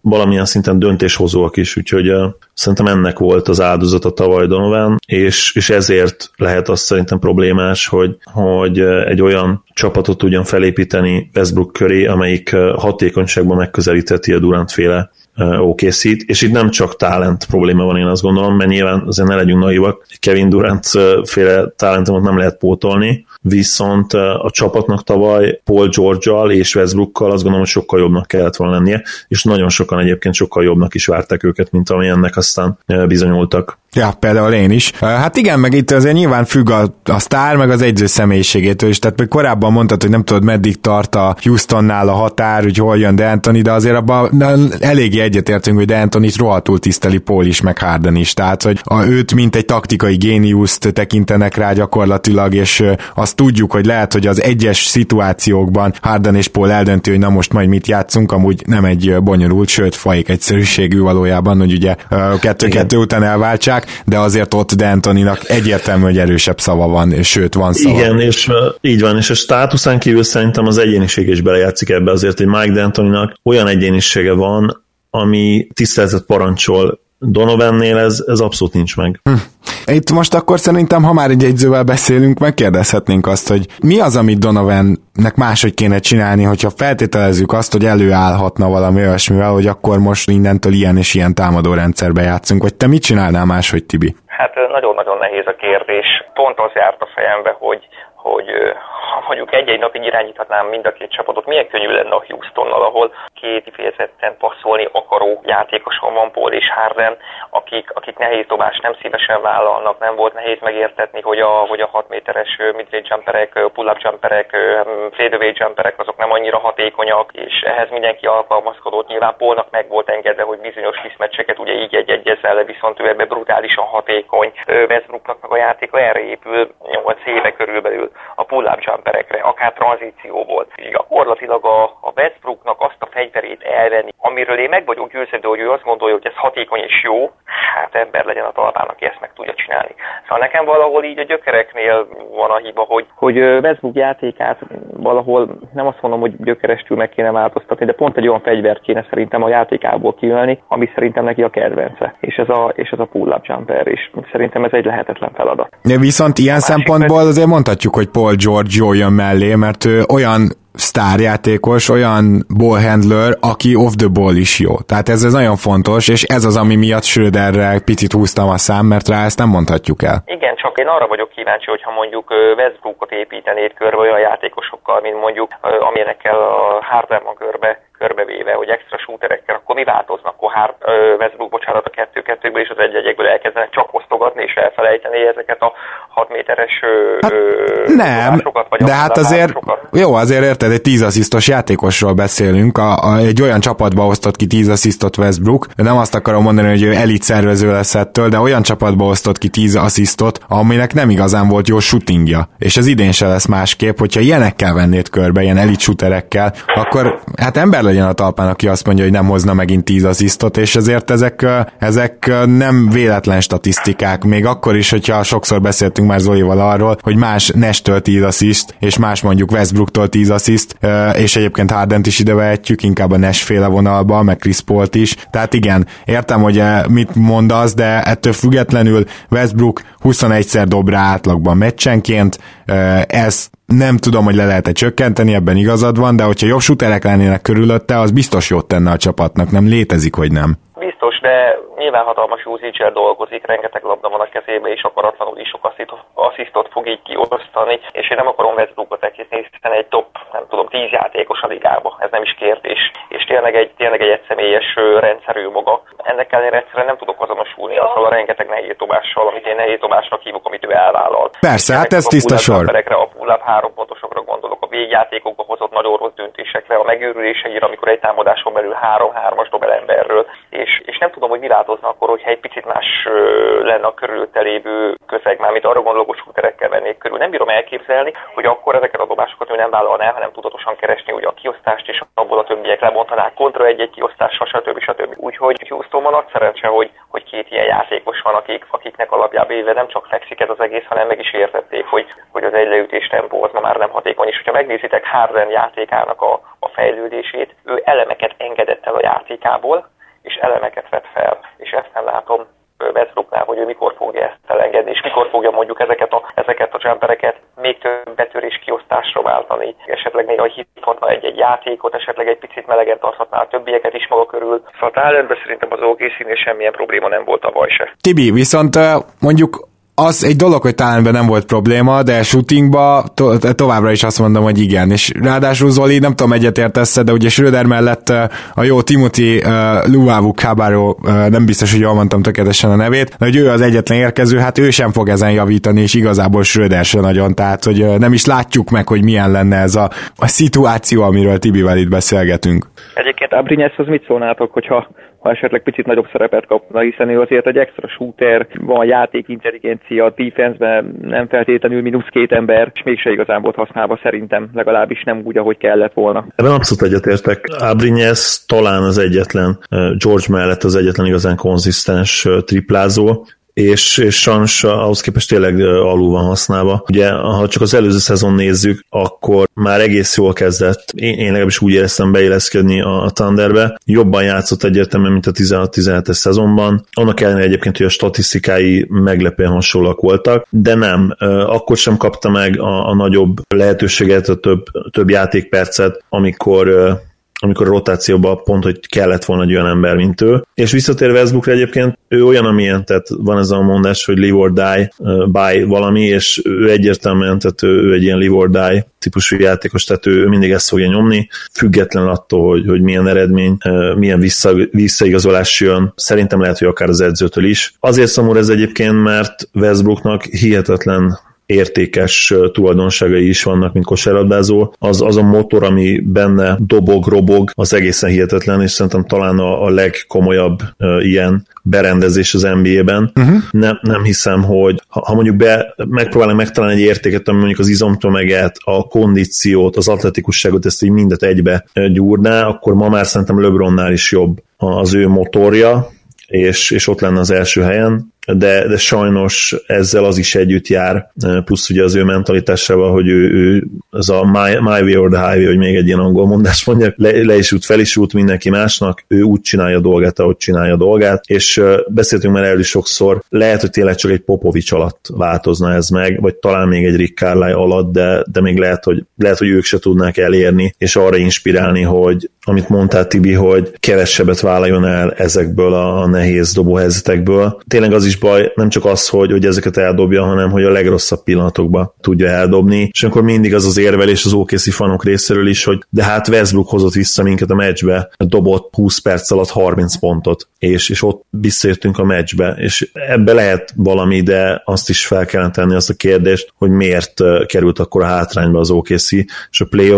valamilyen szinten döntéshozóak is, úgyhogy szerintem ennek volt az áldozata tavaly Donovan, és, és ezért lehet azt szerintem problémás, hogy, hogy egy olyan csapatot tudjon felépíteni Westbrook köré, amelyik hatékonyságban megközelítheti a Durant féle okc és itt nem csak talent probléma van, én azt gondolom, mert nyilván azért ne legyünk naivak, Kevin Durant féle talentumot nem lehet pótolni, viszont a csapatnak tavaly Paul George-al és Westbrookkal azt gondolom, hogy sokkal jobbnak kellett volna lennie, és nagyon sokan egyébként sokkal jobbnak is várták őket, mint amilyennek aztán bizonyultak. Ja, például én is. Hát igen, meg itt azért nyilván függ a, a sztár, meg az egyző személyiségétől is. Tehát korábban mondtad, hogy nem tudod, meddig tart a Houstonnál a határ, hogy hol jön D'Antoni, de azért abban eléggé egyetértünk, hogy D'Antoni rohadtul tiszteli Paul is, meg Harden is. Tehát, hogy a, őt mint egy taktikai géniuszt tekintenek rá gyakorlatilag, és azt tudjuk, hogy lehet, hogy az egyes szituációkban Harden és Paul eldönti, hogy na most majd mit játszunk, amúgy nem egy bonyolult, sőt, faik egyszerűségű valójában, hogy ugye kettő-kettő után elváltsák, de azért ott D'Antoninak egyértelmű, hogy erősebb szava van, sőt van szava. Igen, és így van, és a státuszán kívül szerintem az egyéniség is belejátszik ebbe azért, hogy Mike D'Antoninak olyan egyénisége van, ami tiszteletet parancsol Donovannél ez, ez abszolút nincs meg. Hm. Itt most akkor szerintem, ha már egy egyzővel beszélünk, megkérdezhetnénk azt, hogy mi az, amit Donovannek máshogy kéne csinálni, hogyha feltételezzük azt, hogy előállhatna valami olyasmivel, hogy akkor most mindentől ilyen és ilyen támadó rendszerbe játszunk, vagy te mit csinálnál máshogy, Tibi? Hát nagyon-nagyon nehéz a kérdés. Pont az járt a fejembe, hogy hogy ha mondjuk egy-egy napig irányíthatnám mind a két csapatot, milyen könnyű lenne a Houstonnal, ahol két kifejezetten passzolni akaró játékoson van Paul és Harden, akik, akik nehéz dobást nem szívesen vállalnak, nem volt nehéz megértetni, hogy a, hogy a 6 méteres midrange jumperek, pull-up jumperek, fadeaway jumperek azok nem annyira hatékonyak, és ehhez mindenki alkalmazkodott. Nyilván Paulnak meg volt engedve, hogy bizonyos hiszmeccseket ugye így egy egyezzel le, viszont ő ebbe brutálisan hatékony. Westbrooknak meg a játéka erre épül 8 éve körülbelül a pull-up jumperekre, akár tranzícióból. Gyakorlatilag a, a Westbrooknak azt a fegyverét elvenni, amiről én meg vagyok győződő, hogy ő azt gondolja, hogy ez hatékony és jó, hát ember legyen a talpán, aki ezt meg tudja csinálni. Szóval nekem valahol így a gyökereknél van a hiba, hogy, hogy Westbrook játékát valahol nem azt mondom, hogy gyökerestül meg kéne változtatni, de pont egy olyan fegyvert kéne szerintem a játékából kiölni, ami szerintem neki a kedvence. És ez a, és ez a pull-up jumper, és szerintem ez egy lehetetlen feladat. Ja, viszont ilyen szempontból azért mondhatjuk, hogy Paul George jól jön mellé, mert ő olyan sztárjátékos, olyan ballhandler, aki off the ball is jó. Tehát ez, ez nagyon fontos, és ez az, ami miatt Schröderre picit húztam a szám, mert rá ezt nem mondhatjuk el. Igen, csak én arra vagyok kíváncsi, hogyha mondjuk Westbrookot építenéd körbe olyan játékosokkal, mint mondjuk amilyenekkel a Harden körbe körbevéve, hogy extra shooterekkel, akkor mi változnak? Akkor Hart, Westbrook, bocsánat, a kettő kettőből és az egy egyekből elkezdenek csak osztogatni és elfelejteni ezeket a 6 méteres hát, Nem, vagy de hát azért, jó, azért érted, egy 10 asszisztos játékosról beszélünk, a, a, egy olyan csapatba osztott ki 10 asszisztot Westbrook, nem azt akarom mondani, hogy ő elit szervező lesz ettől, de olyan csapatba osztott ki 10 asszisztot, aminek nem igazán volt jó shootingja. És az idén se lesz másképp, hogyha ilyenekkel vennéd körbe, ilyen elit shooterekkel, akkor hát ember legyen a talpán, aki azt mondja, hogy nem hozna megint 10 asszisztot, és ezért ezek, ezek nem véletlen statisztikák, még akkor is, hogyha sokszor beszéltünk már Zolival arról, hogy más Nestől 10 assziszt, és más mondjuk Westbrooktól 10 assziszt, és egyébként Hardent is ide vehetjük, inkább a Nash féle vonalba, meg Chris Paul-t is. Tehát igen, értem, hogy mit mondasz, de ettől függetlenül Westbrook 21-szer dob rá átlagban meccsenként, ez nem tudom, hogy le lehet-e csökkenteni, ebben igazad van, de hogyha jobb shooterek lennének körülötte, az biztos jót tenne a csapatnak, nem létezik, hogy nem. Biztos, de nyilván hatalmas usage dolgozik, rengeteg labda van a kezébe, és akaratlanul is sok asszisztot fog így kiosztani, és én nem akarom Westbrookot egészen hiszen egy top, nem tudom, 10 játékos a ligába, ez nem is kérdés, és tényleg egy, tényleg egy egyszemélyes rendszerű maga. Ennek ellenére egyszerűen nem tudok azonosulni azzal a rengeteg nehéztobással, amit én nehéztobásnak hívok, amit ő elvállalt. Persze, hát ez tiszta sor. A pull három pontosokra gondolok, a végjátékokba hozott nagyon rossz döntésekre, a megőrüléseire, amikor egy támadáson belül három-hármas dobel emberről, és, és nem tudom, hogy mi változna akkor, hogyha egy picit más lenne a körülötte lévő közeg, már amit arra gondolok, hogy shooterekkel vennék körül. Nem bírom elképzelni, hogy akkor ezeket a dobásokat ő nem vállalná, hanem tudatosan keresni ugye a kiosztást, és abból a többiek lebontanák kontra egy-egy kiosztással, stb. stb. Úgyhogy Houstonban nagy szerencse, hogy, hogy két ilyen játékos van, akik, akiknek alapjába éve nem csak fekszik ez az egész, hanem meg is értették, hogy, hogy az egyleütés tempó az ma már nem hatékony. És hogyha megnézitek Harden játékának a, a fejlődését, ő elemeket engedett el a játékából, és elemeket vett fel, és ezt nem látom Westbrooknál, hogy ő mikor fogja ezt elengedni, és mikor fogja mondjuk ezeket a, ezeket a jumpereket még több betörés kiosztásra váltani, esetleg még a hithatna egy-egy játékot, esetleg egy picit melegen tarthatná a többieket is maga körül. Szóval talentben szerintem az OKC-nél semmilyen probléma nem volt a baj se. Tibi, viszont mondjuk az egy dolog, hogy talán nem volt probléma, de shootingba to- továbbra is azt mondom, hogy igen. És ráadásul Zoli, nem tudom egyetértesz de ugye Schröder mellett a jó Timothy uh, Luavu Cabarro, uh, nem biztos, hogy jól mondtam tökéletesen a nevét, de hogy ő az egyetlen érkező, hát ő sem fog ezen javítani, és igazából Schröder se nagyon, tehát hogy uh, nem is látjuk meg, hogy milyen lenne ez a, a szituáció, amiről Tibivel itt beszélgetünk. Egyébként Abrinyeszhoz mit szólnátok, hogyha ha esetleg picit nagyobb szerepet kapna, hiszen ő azért egy extra shooter, van játék intelligencia, defense nem feltétlenül mínusz két ember, és mégse igazán volt használva szerintem, legalábbis nem úgy, ahogy kellett volna. Ebben abszolút egyetértek. Abrinyes talán az egyetlen, George mellett az egyetlen igazán konzisztens triplázó, és, és sajnos ahhoz képest tényleg alul van használva. Ugye, ha csak az előző szezon nézzük, akkor már egész jól kezdett, én, én legalábbis úgy éreztem beilleszkedni a Thunderbe, jobban játszott egyértelműen, mint a 16-17-es szezonban, annak ellenére egyébként, hogy a statisztikái meglepően hasonlóak voltak, de nem, akkor sem kapta meg a, a nagyobb lehetőséget, a több, több játékpercet, amikor amikor a rotációban pont, hogy kellett volna egy olyan ember, mint ő. És visszatérve Westbrookra egyébként, ő olyan, amilyen, tehát van ez a mondás, hogy live or die uh, by valami, és ő egyértelműen, tehát ő, ő egy ilyen live or die típusú játékos, tehát ő, ő mindig ezt fogja nyomni, független attól, hogy, hogy milyen eredmény, uh, milyen vissza, visszaigazolás jön. Szerintem lehet, hogy akár az edzőtől is. Azért szomorú ez egyébként, mert Westbrooknak hihetetlen értékes tulajdonságai is vannak, mint kosárlabdázó. Az, az a motor, ami benne dobog, robog, az egészen hihetetlen, és szerintem talán a, a legkomolyabb uh, ilyen berendezés az NBA-ben. Uh-huh. Nem, nem hiszem, hogy ha, ha mondjuk be, megpróbálnak megtalálni egy értéket, ami mondjuk az izomtömeget, a kondíciót, az atletikusságot, ezt így mindet egybe gyúrná, akkor ma már szerintem LeBronnál is jobb az ő motorja, és, és ott lenne az első helyen de, de sajnos ezzel az is együtt jár, plusz ugye az ő mentalitásával, hogy ő, ő az a my, my way or the highway, hogy még egy ilyen angol mondás mondjak, le, le is út, fel is út mindenki másnak, ő úgy csinálja a dolgát, ahogy csinálja a dolgát, és beszéltünk már erről sokszor, lehet, hogy tényleg csak egy Popovics alatt változna ez meg, vagy talán még egy Rick Carlisle alatt, de, de még lehet hogy, lehet, hogy ők se tudnák elérni, és arra inspirálni, hogy amit mondtál Tibi, hogy kevesebbet vállaljon el ezekből a nehéz dobóhelyzetekből. Tényleg az is is baj, nem csak az, hogy, hogy ezeket eldobja, hanem hogy a legrosszabb pillanatokban tudja eldobni, és akkor mindig az az érvelés az OKC fanok részéről is, hogy de hát Westbrook hozott vissza minket a meccsbe, dobott 20 perc alatt 30 pontot, és, és ott visszaértünk a meccsbe, és ebbe lehet valami, de azt is fel kellene tenni azt a kérdést, hogy miért került akkor a hátrányba az OKC, és a play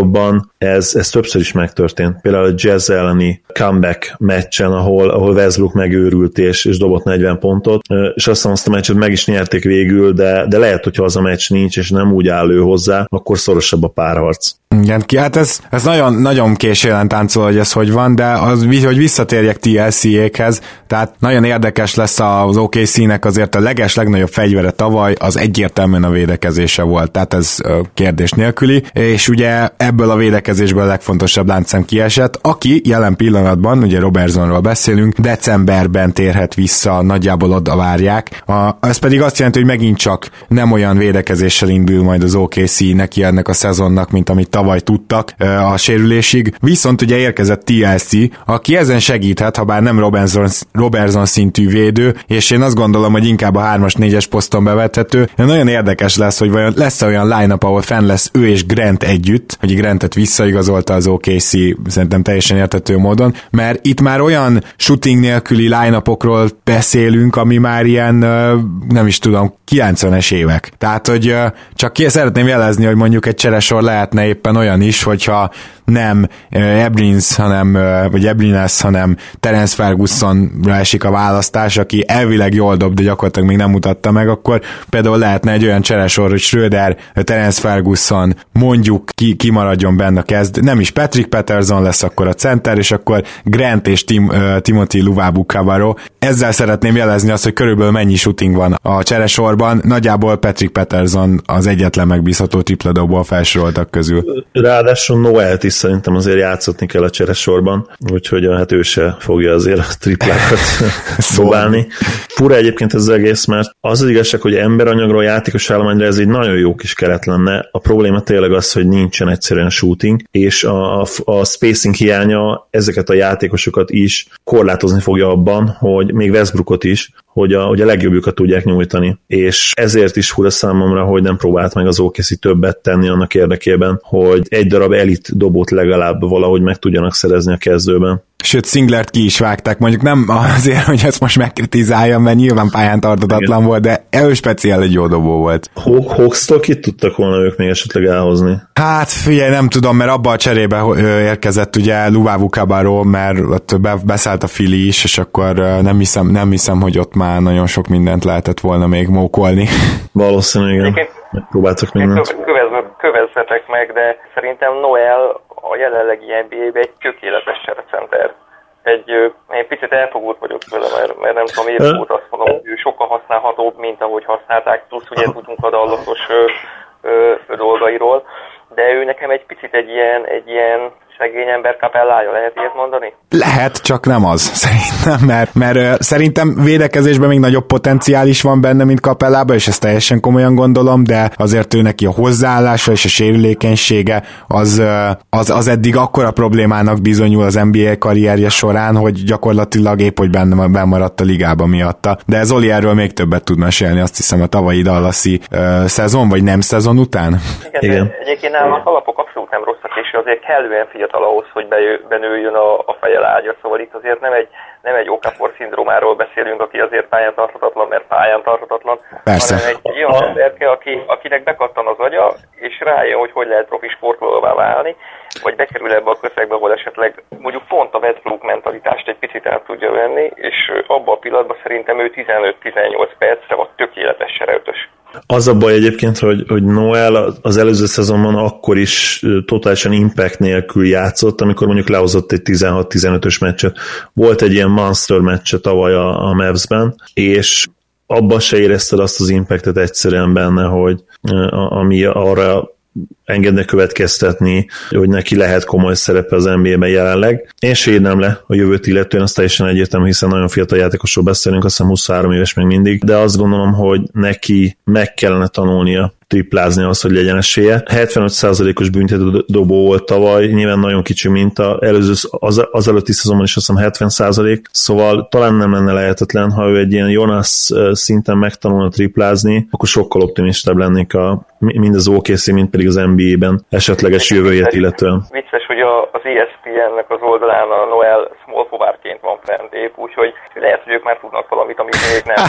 ez, ez többször is megtörtént. Például a Jazz elleni comeback meccsen, ahol, ahol Westbrook megőrült és, és dobott 40 pontot, és azt hiszem azt a meccset meg is nyerték végül, de, de lehet, hogyha az a meccs nincs, és nem úgy áll ő hozzá, akkor szorosabb a párharc. Igen, ki, hát ez, ez nagyon, nagyon késően táncol, hogy ez hogy van, de az, hogy visszatérjek TLC-ékhez, tehát nagyon érdekes lesz az OKC-nek azért a leges legnagyobb fegyvere tavaly, az egyértelműen a védekezése volt, tehát ez kérdés nélküli, és ugye ebből a védekezésből a legfontosabb láncszem kiesett, aki jelen pillanatban, ugye Robertsonról beszélünk, decemberben térhet vissza, nagyjából oda várják, a, ez pedig azt jelenti, hogy megint csak nem olyan védekezéssel indul majd az OKC neki ennek a szezonnak, mint amit tavaly tudtak a sérülésig, viszont ugye érkezett TLC, aki ezen segíthet, ha bár nem Robertson, Robertson szintű védő, és én azt gondolom, hogy inkább a 3-as, 4-es poszton bevethető. Nagyon érdekes lesz, hogy vajon lesz olyan line ahol fenn lesz ő és Grant együtt, hogy Grantet visszaigazolta az OKC, szerintem teljesen értető módon, mert itt már olyan shooting nélküli line beszélünk, ami már ilyen, nem is tudom, 90-es évek. Tehát, hogy csak ki szeretném jelezni, hogy mondjuk egy cseresor lehetne éppen olyan is, hogyha nem Ebrins, hanem, vagy Ebrines, hanem Terence Fergusonra esik a választás, aki elvileg jól dob, de gyakorlatilag még nem mutatta meg, akkor például lehetne egy olyan cseresor, hogy Schröder, Terence Ferguson mondjuk ki, kimaradjon benne a kezd, nem is Patrick Peterson lesz akkor a center, és akkor Grant és Tim, uh, Timothy Luvabu Cavaro. Ezzel szeretném jelezni azt, hogy körülbelül mennyi shooting van a cseresorban. Nagyjából Patrick Peterson az egyetlen megbízható tripladóból felsoroltak közül. Ráadásul Noelt is szerintem azért játszatni kell a cseresorban, úgyhogy hát ő se fogja azért a triplákat szóválni. Fura egyébként ez az egész, mert az az igazság, hogy emberanyagról játékos állományra ez egy nagyon jó kis keret lenne. A probléma tényleg az, hogy nincsen egyszerűen shooting, és a, a spacing hiánya ezeket a játékosokat is korlátozni fogja abban, hogy még Westbrookot is, hogy a, hogy a legjobbjukat tudják nyújtani. És ezért is fura számomra, hogy nem próbált meg az OKC többet tenni annak érdekében, hogy egy darab elit dobót legalább valahogy meg tudjanak szerezni a kezdőben. Sőt, Singlert ki is vágták, mondjuk nem azért, hogy ezt most megkritizáljam, mert nyilván pályán tartatatlan volt, de ő speciál egy jó dobó volt. Hawks-tól kit tudtak volna ők még esetleg elhozni? Hát figyelj, nem tudom, mert abba a cserébe érkezett ugye Luvavu Cabarro, mert ott beszállt a Fili is, és akkor nem hiszem, nem hiszem, hogy ott már nagyon sok mindent lehetett volna még mókolni. Valószínűleg igen. Megpróbáltak mindent. Kövezzetek meg, de szerintem Noel a jelenlegi NBA-ben egy tökéletes center. Egy, én picit elfogult vagyok vele, mert, mert nem tudom, miért volt azt mondom, hogy ő sokkal használhatóbb, mint ahogy használták, plusz ugye tudunk a dallatos dolgairól, de ő nekem egy picit egy ilyen, egy ilyen szegény ember kapellája, lehet ilyet mondani? Lehet, csak nem az, szerintem, mert, mert szerintem védekezésben még nagyobb potenciál is van benne, mint kapellában, és ezt teljesen komolyan gondolom, de azért ő neki a hozzáállása és a sérülékenysége az, az, az eddig akkora problémának bizonyul az NBA karrierje során, hogy gyakorlatilag épp, hogy benne, benne maradt a ligába miatta. De Zoli erről még többet tud mesélni, azt hiszem a tavalyi Dallasi uh, szezon, vagy nem szezon után? Igen, Igen. egyébként nálam az alapok abszolút nem rosszak, és azért kellően fiatal fiatal ahhoz, hogy benőjön a, a feje lágya, szóval itt azért nem egy, nem egy Okafor szindrómáról beszélünk, aki azért pályán tarthatatlan, mert pályán tarthatatlan, Persze. hanem egy olyan emberke, aki, akinek bekattan az agya, és rájön, hogy hogy lehet profi sportolóvá válni, vagy bekerül ebbe a közegbe, ahol esetleg mondjuk pont a Westbrook mentalitást egy picit át tudja venni, és abban a pillanatban szerintem ő 15-18 percre a tökéletes sereltös. Az a baj egyébként, hogy, hogy Noel az előző szezonban akkor is totálisan impact nélkül játszott, amikor mondjuk lehozott egy 16-15-ös meccset. Volt egy ilyen monster meccse tavaly a, a Mavs-ben, és abban se érezted azt az impactet egyszerűen benne, hogy ami arra engedne következtetni, hogy neki lehet komoly szerepe az NBA-ben jelenleg. Én se nem le a jövőt illetően, az teljesen egyértelmű, hiszen nagyon fiatal játékosról beszélünk, azt hiszem 23 éves még mindig, de azt gondolom, hogy neki meg kellene tanulnia triplázni az, hogy legyen esélye. 75%-os büntetődobó volt tavaly, nyilván nagyon kicsi minta, előző, az, az előtti szezonban is azt hiszem 70%, szóval talán nem lenne lehetetlen, ha ő egy ilyen Jonas szinten megtanulna triplázni, akkor sokkal optimistább lennék a, mind az OKC, mind pedig az NBA-ben esetleges jövőjét illetően. Vicces, hogy a, az ESPN-nek az oldalán a Noel small forwardként van fent épp, úgyhogy lehet, hogy ők már tudnak valamit, amit még nem.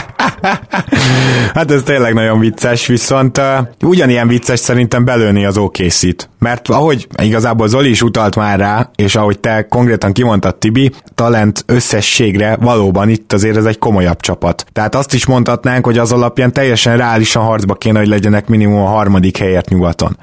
hát ez tényleg nagyon vicces, viszont uh, ugyanilyen vicces szerintem belőni az OKC-t. Mert ahogy igazából Zoli is utalt már rá, és ahogy te konkrétan kimondtad Tibi, talent összességre valóban itt azért ez egy komolyabb csapat. Tehát azt is mondhatnánk, hogy az alapján teljesen reálisan harcba kéne, hogy legyenek minimum a harmadik helyért nyugaton.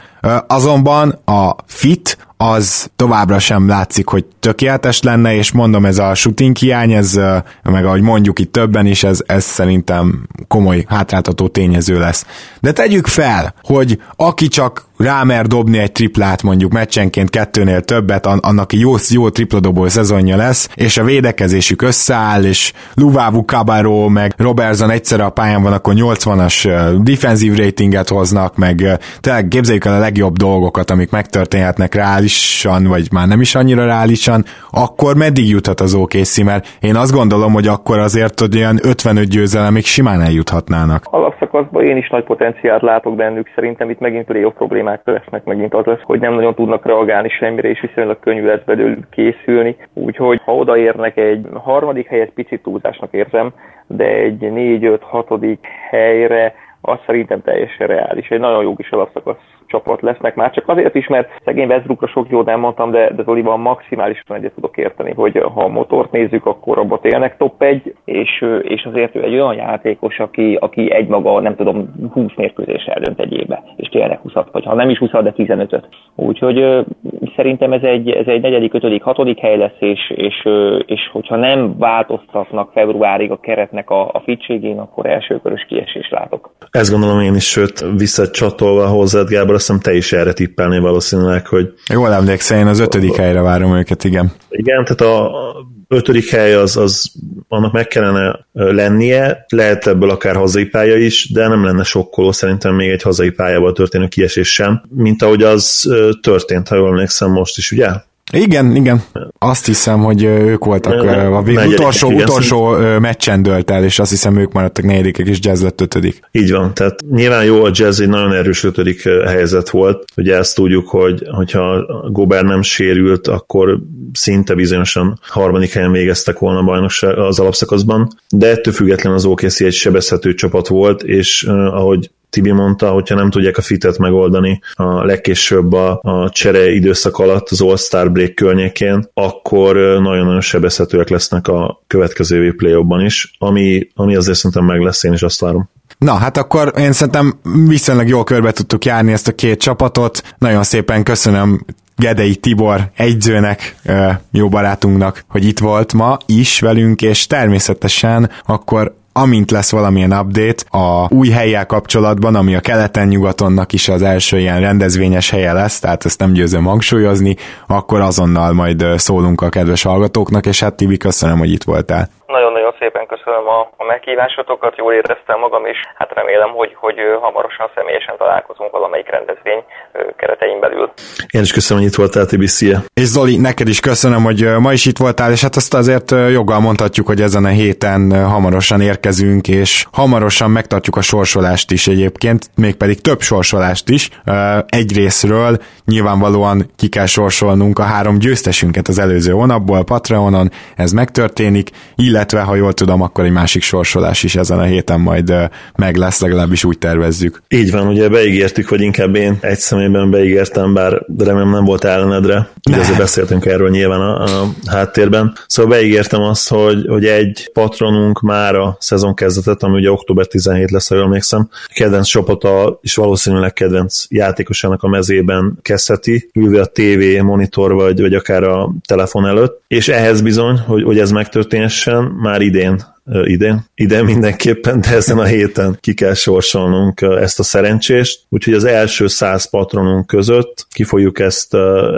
Azonban a fit az továbbra sem látszik, hogy tökéletes lenne, és mondom, ez a shooting hiány, ez, meg ahogy mondjuk itt többen is, ez, ez szerintem komoly hátráltató tényező lesz. De tegyük fel, hogy aki csak rámer dobni egy triplát mondjuk meccsenként kettőnél többet, annak jó, jó tripladobó szezonja lesz, és a védekezésük összeáll, és Luvavu Cabarro meg Robertson egyszerre a pályán van, akkor 80-as defensív ratinget hoznak, meg tényleg képzeljük el a legjobb dolgokat, amik megtörténhetnek reálisan, vagy már nem is annyira reálisan, akkor meddig juthat az OKC, mert én azt gondolom, hogy akkor azért, hogy olyan 55 győzelemig simán eljuthatnának. Alapszakaszban én is nagy potenciált látok bennük, szerintem itt megint playoff problémák lesznek, megint az lesz, hogy nem nagyon tudnak reagálni semmire, és viszonylag könnyű lesz belőlük készülni, úgyhogy ha odaérnek egy harmadik helyet, picit túlzásnak érzem, de egy négy-öt hatodik helyre az szerintem teljesen reális. Egy nagyon jó kis alapszakasz csapat lesznek, már csak azért is, mert szegény Westbrookra sok jót nem mondtam, de, de Zolival maximálisan egyet tudok érteni, hogy ha a motort nézzük, akkor abban tényleg top 1, és, és azért ő egy olyan játékos, aki, aki egymaga, nem tudom, 20 mérkőzés eldönt egy évbe, és tényleg 20 vagy ha nem is 20 de 15-öt. Úgyhogy szerintem ez egy, ez egy negyedik, ötödik, hatodik hely lesz, és, és, és hogyha nem változtatnak februárig a keretnek a, a fitségén, akkor elsőkörös kiesés látok. Ezt gondolom én is, sőt, visszacsatolva hozzád, Gábor, azt hiszem te is erre tippelnél valószínűleg, hogy... Jól emlékszel, én az ötödik helyre várom őket, igen. Igen, tehát a ötödik hely az, az annak meg kellene lennie, lehet ebből akár hazai pálya is, de nem lenne sokkoló szerintem még egy hazai pályával történő kiesés sem, mint ahogy az történt, ha jól emlékszem most is, ugye? Igen, igen. Azt hiszem, hogy ők voltak a utolsó, utolsó meccsen dölt el, és azt hiszem ők maradtak negyedikek, és jazz lett ötödik. Így van, tehát nyilván jó, a jazz egy nagyon erős ötödik helyzet volt. Ugye ezt tudjuk, hogy hogyha Gobert nem sérült, akkor szinte bizonyosan harmadik helyen végeztek volna a bajnokság az alapszakaszban, de ettől függetlenül az OKC egy sebezhető csapat volt, és ahogy Tibi mondta, hogyha nem tudják a fitet megoldani a legkésőbb a, a csere időszak alatt az All-Star break környékén, akkor nagyon-nagyon sebezhetőek lesznek a következő évi play is, ami, ami azért szerintem meg lesz, én is azt várom. Na, hát akkor én szerintem viszonylag jól körbe tudtuk járni ezt a két csapatot. Nagyon szépen köszönöm Gedei Tibor egyzőnek, jó barátunknak, hogy itt volt ma is velünk, és természetesen akkor amint lesz valamilyen update a új helyjel kapcsolatban, ami a keleten-nyugatonnak is az első ilyen rendezvényes helye lesz, tehát ezt nem győzöm hangsúlyozni, akkor azonnal majd szólunk a kedves hallgatóknak, és hát Tibi, köszönöm, hogy itt voltál. Nagyon-nagyon szépen köszönöm a, a meghívásotokat, jól éreztem magam, és hát remélem, hogy, hogy hamarosan személyesen találkozunk valamelyik rendezvény keretein belül. Én is köszönöm, hogy itt voltál, Tibi, szia! És Zoli, neked is köszönöm, hogy ma is itt voltál, és hát azt azért joggal mondhatjuk, hogy ezen a héten hamarosan érkezünk, és hamarosan megtartjuk a sorsolást is egyébként, mégpedig több sorsolást is. Egy részről nyilvánvalóan ki kell sorsolnunk a három győztesünket az előző hónapból, Patreonon, ez megtörténik, illetve, ha jól tudom, akkor egy másik sorsolás is ezen a héten majd meg lesz, legalábbis úgy tervezzük. Így van, ugye beígértük, hogy inkább én egy személyben beígértem, bár remélem nem volt ellenedre, de azért beszéltünk erről nyilván a, a háttérben. Szóval beígértem azt, hogy, hogy egy patronunk már a szezon kezdetet, ami ugye október 17 lesz, ha jól emlékszem, kedvenc csapata és valószínűleg kedvenc játékosának a mezében kezdheti, ülve a TV, monitor vagy, vagy akár a telefon előtt, és ehhez bizony, hogy, hogy ez megtörténhessen, már idén idén. Idén mindenképpen, de ezen a héten ki kell sorsolnunk ezt a szerencsést, úgyhogy az első száz patronunk között ki fogjuk ezt,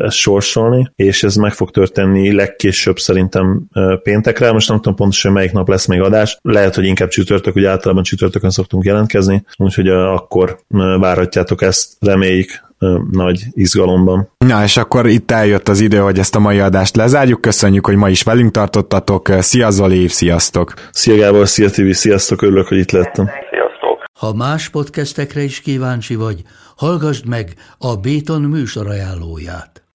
ezt sorsolni, és ez meg fog történni legkésőbb szerintem péntekre, most nem tudom pontosan melyik nap lesz még adás, lehet, hogy inkább csütörtök, hogy általában csütörtökön szoktunk jelentkezni, úgyhogy akkor várhatjátok ezt, reméljük nagy izgalomban. Na, és akkor itt eljött az idő, hogy ezt a mai adást lezárjuk. Köszönjük, hogy ma is velünk tartottatok. Szia Zoli, sziasztok! Szia Gábor, szia Tibi, sziasztok, örülök, hogy itt lettem. Sziasztok! Ha más podcastekre is kíváncsi vagy, hallgassd meg a Béton műsor ajánlóját.